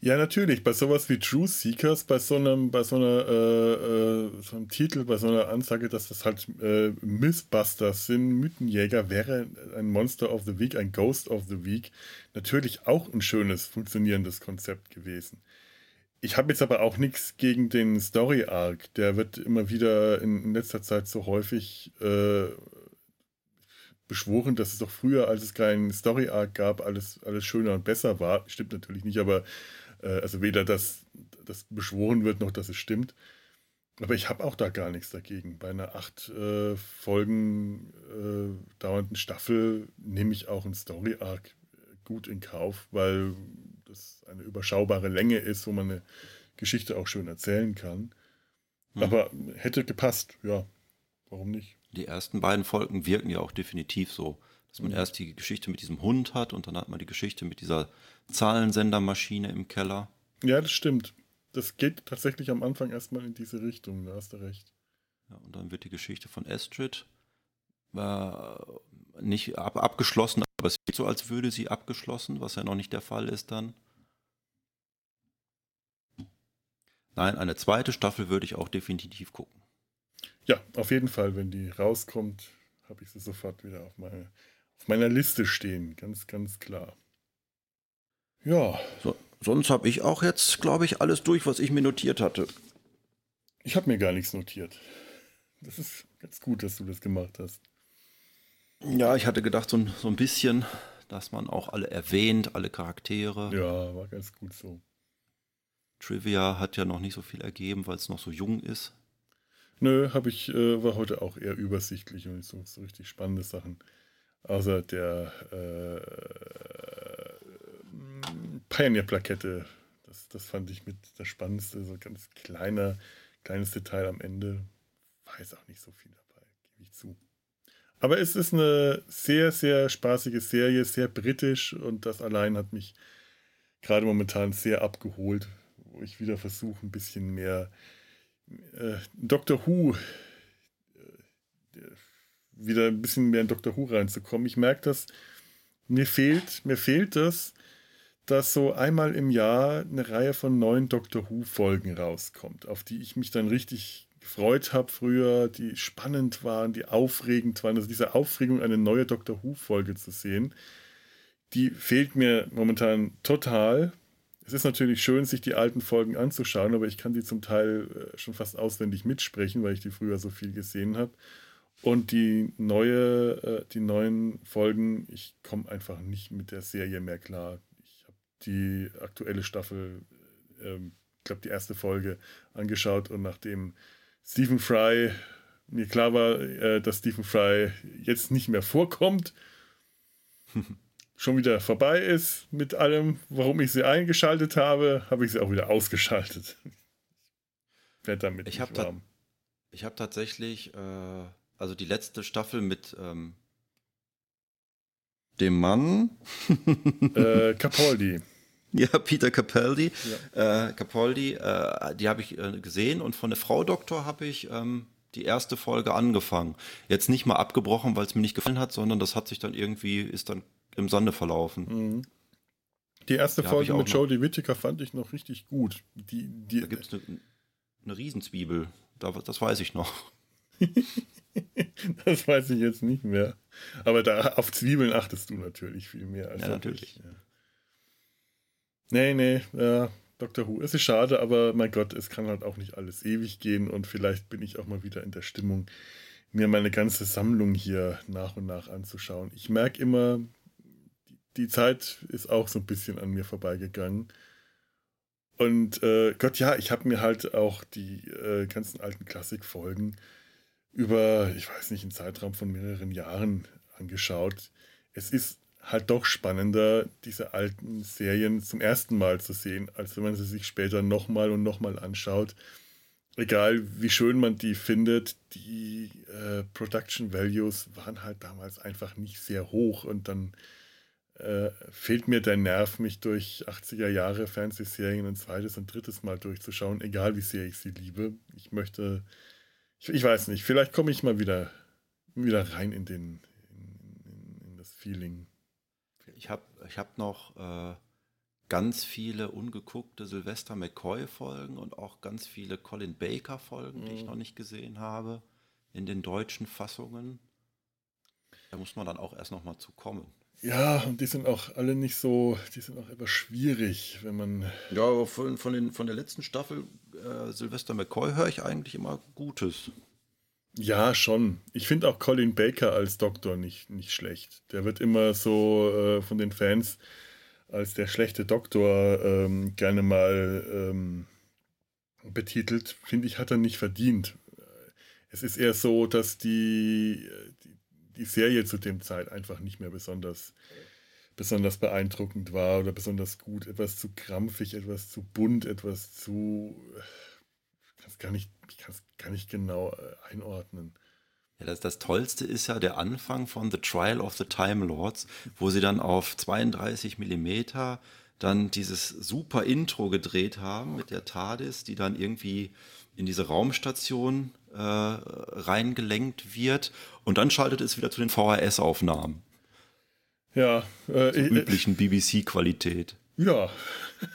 Ja, natürlich. Bei sowas wie True Seekers, bei so einem, bei so einer, äh, äh, so einem Titel, bei so einer Ansage, dass das halt äh, Mythbusters sind, Mythenjäger, wäre ein Monster of the Week, ein Ghost of the Week natürlich auch ein schönes, funktionierendes Konzept gewesen. Ich habe jetzt aber auch nichts gegen den Story Arc. Der wird immer wieder in, in letzter Zeit so häufig äh, beschworen, dass es doch früher, als es keinen Story Arc gab, alles, alles schöner und besser war. Stimmt natürlich nicht, aber äh, also weder dass das beschworen wird, noch dass es stimmt. Aber ich habe auch da gar nichts dagegen. Bei einer acht äh, Folgen äh, dauernden Staffel nehme ich auch einen Story Arc gut in Kauf, weil das eine überschaubare Länge ist, wo man eine Geschichte auch schön erzählen kann. Mhm. Aber hätte gepasst, ja. Warum nicht? Die ersten beiden Folgen wirken ja auch definitiv so. Dass man erst die Geschichte mit diesem Hund hat und dann hat man die Geschichte mit dieser Zahlensendermaschine im Keller. Ja, das stimmt. Das geht tatsächlich am Anfang erstmal in diese Richtung, da hast du recht. Ja, und dann wird die Geschichte von Astrid äh, nicht ab, abgeschlossen, aber es sieht so, als würde sie abgeschlossen, was ja noch nicht der Fall ist dann. Nein, eine zweite Staffel würde ich auch definitiv gucken. Ja, auf jeden Fall, wenn die rauskommt, habe ich sie sofort wieder auf, meine, auf meiner Liste stehen. Ganz, ganz klar. Ja. So, sonst habe ich auch jetzt, glaube ich, alles durch, was ich mir notiert hatte. Ich habe mir gar nichts notiert. Das ist ganz gut, dass du das gemacht hast. Ja, ich hatte gedacht, so ein, so ein bisschen, dass man auch alle erwähnt, alle Charaktere. Ja, war ganz gut so. Trivia hat ja noch nicht so viel ergeben, weil es noch so jung ist. Nö, habe ich, äh, war heute auch eher übersichtlich und so, so richtig spannende Sachen. Außer der äh, Pioneer-Plakette. Das, das fand ich mit das Spannendste, so ganz kleiner, kleines Detail am Ende. Weiß auch nicht so viel dabei, gebe ich zu. Aber es ist eine sehr, sehr spaßige Serie, sehr britisch und das allein hat mich gerade momentan sehr abgeholt, wo ich wieder versuche, ein bisschen mehr äh, Doctor Who äh, wieder ein bisschen mehr in Doctor Who reinzukommen. Ich merke das, mir fehlt, mir fehlt das, dass so einmal im Jahr eine Reihe von neuen Doctor Who-Folgen rauskommt, auf die ich mich dann richtig gefreut habe früher, die spannend waren, die aufregend waren. Also diese Aufregung, eine neue Doctor Who-Folge zu sehen, die fehlt mir momentan total. Es ist natürlich schön, sich die alten Folgen anzuschauen, aber ich kann die zum Teil äh, schon fast auswendig mitsprechen, weil ich die früher so viel gesehen habe. Und die neue, äh, die neuen Folgen, ich komme einfach nicht mit der Serie mehr klar. Ich habe die aktuelle Staffel, ähm, ich glaube die erste Folge angeschaut und nachdem Stephen Fry, mir klar war, äh, dass Stephen Fry jetzt nicht mehr vorkommt, schon wieder vorbei ist mit allem, warum ich sie eingeschaltet habe, habe ich sie auch wieder ausgeschaltet. Werde damit ich habe ta ich habe tatsächlich, äh, also die letzte Staffel mit ähm, dem Mann äh, Capaldi. Ja, Peter Capaldi. Ja. Äh, Capaldi, äh, die habe ich äh, gesehen und von der Frau Doktor habe ich ähm, die erste Folge angefangen. Jetzt nicht mal abgebrochen, weil es mir nicht gefallen hat, sondern das hat sich dann irgendwie, ist dann im Sande verlaufen. Mhm. Die erste die Folge mit Jodie Whittaker fand ich noch richtig gut. Die, die, da gibt es eine, eine Riesenzwiebel, da, das weiß ich noch. das weiß ich jetzt nicht mehr. Aber da auf Zwiebeln achtest du natürlich viel mehr als ja, natürlich. Ich, ja. Nee, nee, ja, Dr. Who. Es ist schade, aber mein Gott, es kann halt auch nicht alles ewig gehen und vielleicht bin ich auch mal wieder in der Stimmung, mir meine ganze Sammlung hier nach und nach anzuschauen. Ich merke immer, die Zeit ist auch so ein bisschen an mir vorbeigegangen. Und äh, Gott, ja, ich habe mir halt auch die äh, ganzen alten Klassikfolgen über, ich weiß nicht, einen Zeitraum von mehreren Jahren angeschaut. Es ist halt doch spannender, diese alten Serien zum ersten Mal zu sehen, als wenn man sie sich später nochmal und nochmal anschaut. Egal wie schön man die findet, die äh, Production Values waren halt damals einfach nicht sehr hoch und dann äh, fehlt mir der Nerv, mich durch 80er Jahre Fernsehserien ein zweites und drittes Mal durchzuschauen, egal wie sehr ich sie liebe. Ich möchte, ich, ich weiß nicht, vielleicht komme ich mal wieder, wieder rein in den, in, in, in das Feeling. Ich habe ich hab noch äh, ganz viele ungeguckte Sylvester McCoy-Folgen und auch ganz viele Colin Baker-Folgen, mhm. die ich mhm. noch nicht gesehen habe, in den deutschen Fassungen. Da muss man dann auch erst noch mal zu kommen. Ja, und die sind auch alle nicht so, die sind auch etwas schwierig, wenn man. Ja, aber von, von, den, von der letzten Staffel äh, Sylvester McCoy höre ich eigentlich immer Gutes. Ja, schon. Ich finde auch Colin Baker als Doktor nicht, nicht schlecht. Der wird immer so äh, von den Fans als der schlechte Doktor ähm, gerne mal ähm, betitelt. Finde ich, hat er nicht verdient. Es ist eher so, dass die, die Serie zu dem Zeit einfach nicht mehr besonders, besonders beeindruckend war oder besonders gut. Etwas zu krampfig, etwas zu bunt, etwas zu. Ich kann es gar nicht, ich kann es gar nicht genau äh, einordnen. Ja, das, das Tollste ist ja der Anfang von The Trial of the Time Lords, wo sie dann auf 32 Millimeter dann dieses super Intro gedreht haben mit der TARDIS, die dann irgendwie in diese Raumstation äh, reingelenkt wird und dann schaltet es wieder zu den VHS-Aufnahmen. Ja, äh, Zur üblichen BBC-Qualität. Ja.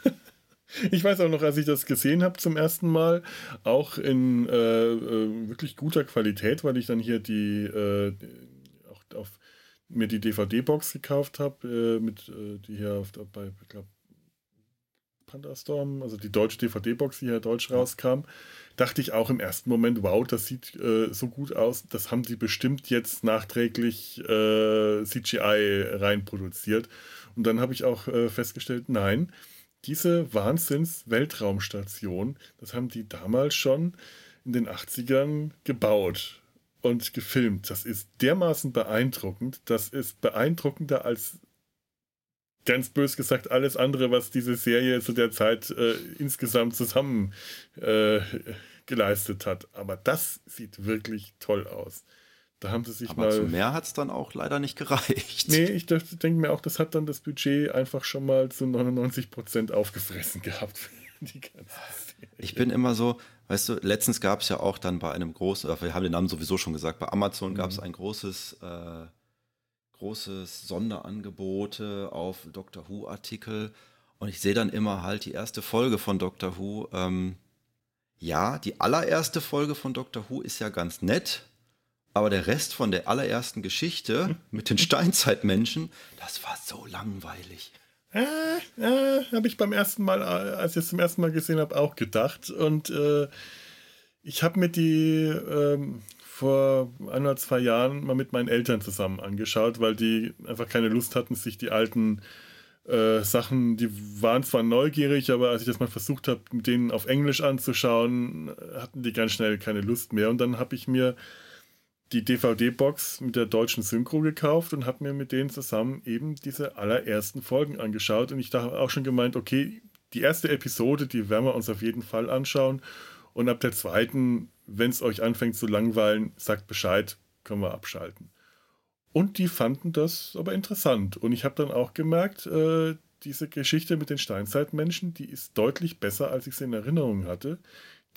Ich weiß auch noch, als ich das gesehen habe zum ersten Mal, auch in äh, äh, wirklich guter Qualität, weil ich dann hier die äh, auch auf, mir die DVD-Box gekauft habe, äh, mit äh, die hier auf, bei, ich glaube, Pandastorm, also die deutsche DVD-Box, die hier deutsch rauskam, dachte ich auch im ersten Moment, wow, das sieht äh, so gut aus, das haben die bestimmt jetzt nachträglich CGI reinproduziert. Und dann habe ich auch festgestellt, nein, diese Wahnsinns-Weltraumstation, das haben die damals schon in den 80ern gebaut und gefilmt. Das ist dermaßen beeindruckend. Das ist beeindruckender als ganz bös gesagt alles andere, was diese Serie zu der Zeit äh, insgesamt zusammen äh, geleistet hat. Aber das sieht wirklich toll aus. Da haben sie sich Aber mal. Zu mehr hat es dann auch leider nicht gereicht. Nee, ich denke mir auch, das hat dann das Budget einfach schon mal zu 99 Prozent aufgefressen gehabt. ich bin immer so, weißt du, letztens gab es ja auch dann bei einem großen, wir haben den Namen sowieso schon gesagt, bei Amazon gab es mhm. ein großes, äh, großes Sonderangebote auf Doctor Who-Artikel. Und ich sehe dann immer halt die erste Folge von Doctor Who. Ähm, ja, die allererste Folge von Doctor Who ist ja ganz nett aber der Rest von der allerersten Geschichte mit den Steinzeitmenschen, das war so langweilig. Äh, äh, habe ich beim ersten Mal, als ich es zum ersten Mal gesehen habe, auch gedacht. Und äh, ich habe mir die ähm, vor ein oder zwei Jahren mal mit meinen Eltern zusammen angeschaut, weil die einfach keine Lust hatten, sich die alten äh, Sachen, die waren zwar neugierig, aber als ich das mal versucht habe, mit denen auf Englisch anzuschauen, hatten die ganz schnell keine Lust mehr. Und dann habe ich mir die DVD-Box mit der deutschen Synchro gekauft und habe mir mit denen zusammen eben diese allerersten Folgen angeschaut. Und ich habe auch schon gemeint, okay, die erste Episode, die werden wir uns auf jeden Fall anschauen. Und ab der zweiten, wenn es euch anfängt zu langweilen, sagt Bescheid, können wir abschalten. Und die fanden das aber interessant. Und ich habe dann auch gemerkt, äh, diese Geschichte mit den Steinzeitmenschen, die ist deutlich besser, als ich sie in Erinnerung hatte.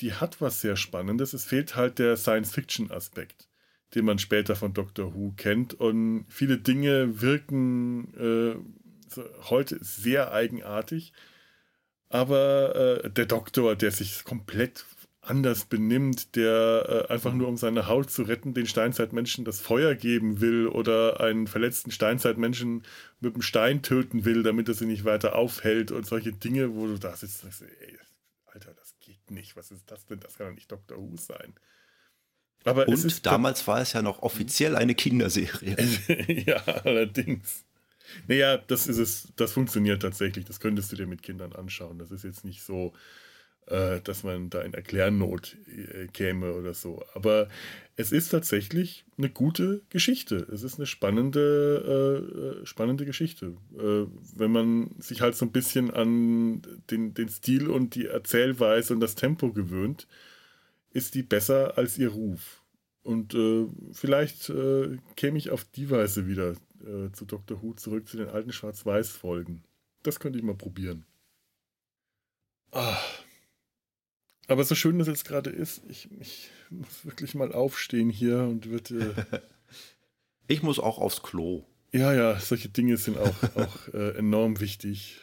Die hat was sehr Spannendes. Es fehlt halt der Science-Fiction-Aspekt den man später von Doctor Who kennt. Und viele Dinge wirken äh, heute sehr eigenartig. Aber äh, der Doktor, der sich komplett anders benimmt, der äh, einfach nur um seine Haut zu retten, den Steinzeitmenschen das Feuer geben will oder einen verletzten Steinzeitmenschen mit dem Stein töten will, damit er sie nicht weiter aufhält und solche Dinge, wo du da sitzt und sagst, ey, Alter, das geht nicht, was ist das denn? Das kann doch nicht Doctor Who sein. Aber und damals war es ja noch offiziell eine Kinderserie. ja, allerdings. Naja, das ist es, das funktioniert tatsächlich. Das könntest du dir mit Kindern anschauen. Das ist jetzt nicht so, äh, dass man da in Erklärnot äh, käme oder so. Aber es ist tatsächlich eine gute Geschichte. Es ist eine spannende, äh, spannende Geschichte. Äh, wenn man sich halt so ein bisschen an den, den Stil und die Erzählweise und das Tempo gewöhnt, ist die besser als ihr Ruf. Und äh, vielleicht äh, käme ich auf die Weise wieder äh, zu Dr. Who zurück, zu den alten Schwarz-Weiß-Folgen. Das könnte ich mal probieren. Ah. Aber so schön das jetzt gerade ist, ich, ich, muss wirklich mal aufstehen hier und wird. ich muss auch aufs Klo. Ja, ja, solche Dinge sind auch, auch äh, enorm wichtig.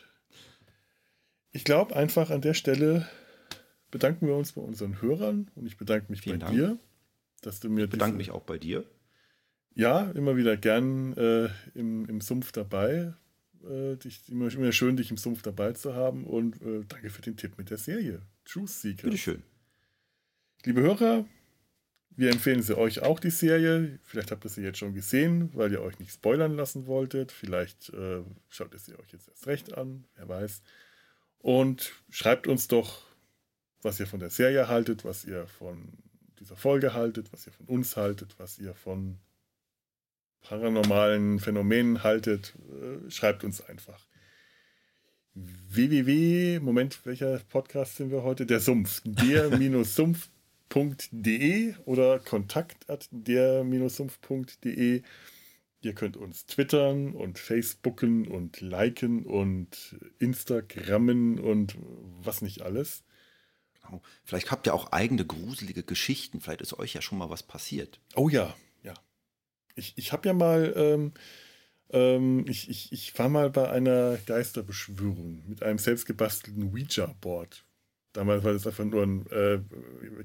Ich glaube einfach an der Stelle bedanken wir uns bei unseren Hörern und ich bedanke mich Vielen bei Dank. dir, dass du mir. Ich bedanke mich auch bei dir. Ja, immer wieder gern äh, im, im Sumpf dabei. Äh, dich, immer, immer schön, dich im Sumpf dabei zu haben und äh, danke für den Tipp mit der Serie. Truth Seeker. Bitteschön. Liebe Hörer, wir empfehlen sie euch auch die Serie. Vielleicht habt ihr sie jetzt schon gesehen, weil ihr euch nicht spoilern lassen wolltet. Vielleicht äh, schaut ihr sie euch jetzt erst recht an, wer weiß. Und schreibt uns doch was ihr von der Serie haltet, was ihr von dieser Folge haltet, was ihr von uns haltet, was ihr von paranormalen Phänomenen haltet. Äh, schreibt uns einfach. Www. Moment, welcher Podcast sind wir heute? Der Sumpf. Der-Sumpf. sumpf.de oder kontakt at der-sumpf.de. Ihr könnt uns twittern und facebooken und liken und instagrammen und was nicht alles. Genau. Vielleicht habt ihr auch eigene gruselige Geschichten. Vielleicht ist euch ja schon mal was passiert. Oh ja, ja. Ich, ich habe ja mal, ähm, ähm, ich, ich, ich war mal bei einer Geisterbeschwörung mit einem selbstgebastelten Ouija-Board. Damals war das einfach nur ein äh,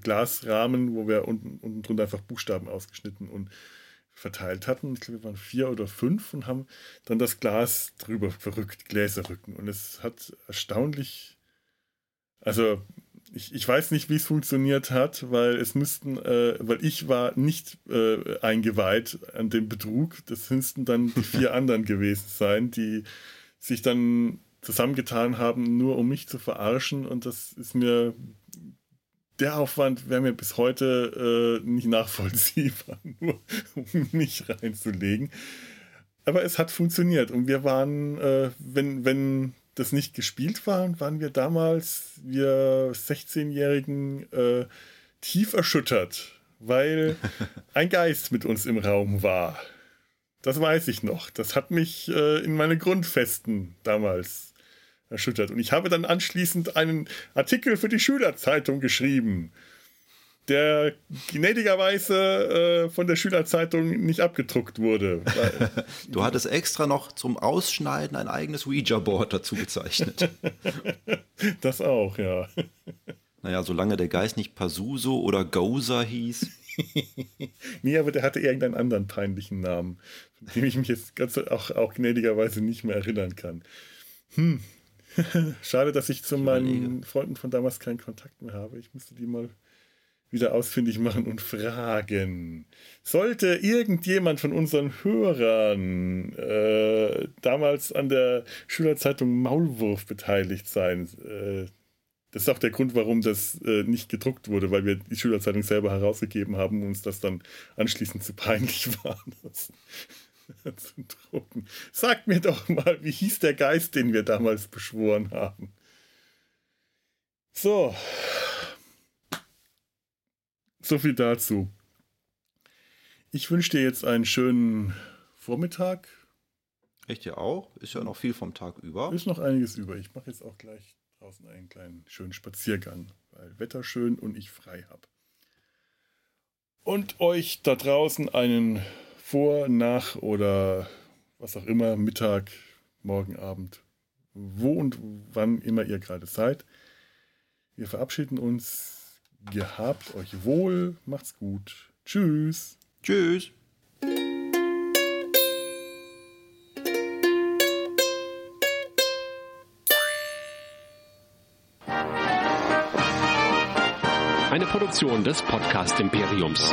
Glasrahmen, wo wir unten, unten drunter einfach Buchstaben ausgeschnitten und verteilt hatten. Ich glaube, wir waren vier oder fünf und haben dann das Glas drüber verrückt, Gläserrücken. Und es hat erstaunlich, also ich, ich weiß nicht, wie es funktioniert hat, weil es müssten, äh, weil ich war nicht äh, eingeweiht an dem Betrug. Das müssten dann die vier anderen gewesen sein, die sich dann zusammengetan haben, nur um mich zu verarschen. Und das ist mir der Aufwand wäre mir bis heute äh, nicht nachvollziehbar, nur um mich reinzulegen. Aber es hat funktioniert und wir waren, äh, wenn, wenn das nicht gespielt war, waren wir damals, wir 16-Jährigen, äh, tief erschüttert, weil ein Geist mit uns im Raum war. Das weiß ich noch. Das hat mich äh, in meine Grundfesten damals erschüttert. Und ich habe dann anschließend einen Artikel für die Schülerzeitung geschrieben, der gnädigerweise äh, von der Schülerzeitung nicht abgedruckt wurde. du hattest extra noch zum Ausschneiden ein eigenes Ouija-Board dazu gezeichnet. das auch, ja. Naja, solange der Geist nicht Pasuso oder Goza hieß. nee, aber der hatte irgendeinen anderen peinlichen Namen, von dem ich mich jetzt ganz auch, auch gnädigerweise nicht mehr erinnern kann. Hm, Schade, dass ich zu meinen Freunden von damals keinen Kontakt mehr habe. Ich müsste die mal wieder ausfindig machen und fragen. Sollte irgendjemand von unseren Hörern äh, damals an der Schülerzeitung Maulwurf beteiligt sein, äh, das ist auch der Grund, warum das äh, nicht gedruckt wurde, weil wir die Schülerzeitung selber herausgegeben haben und uns das dann anschließend zu peinlich war. Das zu drucken. Sagt mir doch mal, wie hieß der Geist, den wir damals beschworen haben? So. So viel dazu. Ich wünsche dir jetzt einen schönen Vormittag. Echt ja auch? Ist ja noch viel vom Tag über. Ist noch einiges über. Ich mache jetzt auch gleich draußen einen kleinen schönen Spaziergang, weil Wetter schön und ich frei habe. Und euch da draußen einen vor, nach oder was auch immer, Mittag, morgen Abend, wo und wann immer ihr gerade seid. Wir verabschieden uns. Gehabt euch wohl, macht's gut. Tschüss. Tschüss. Eine Produktion des Podcast Imperiums.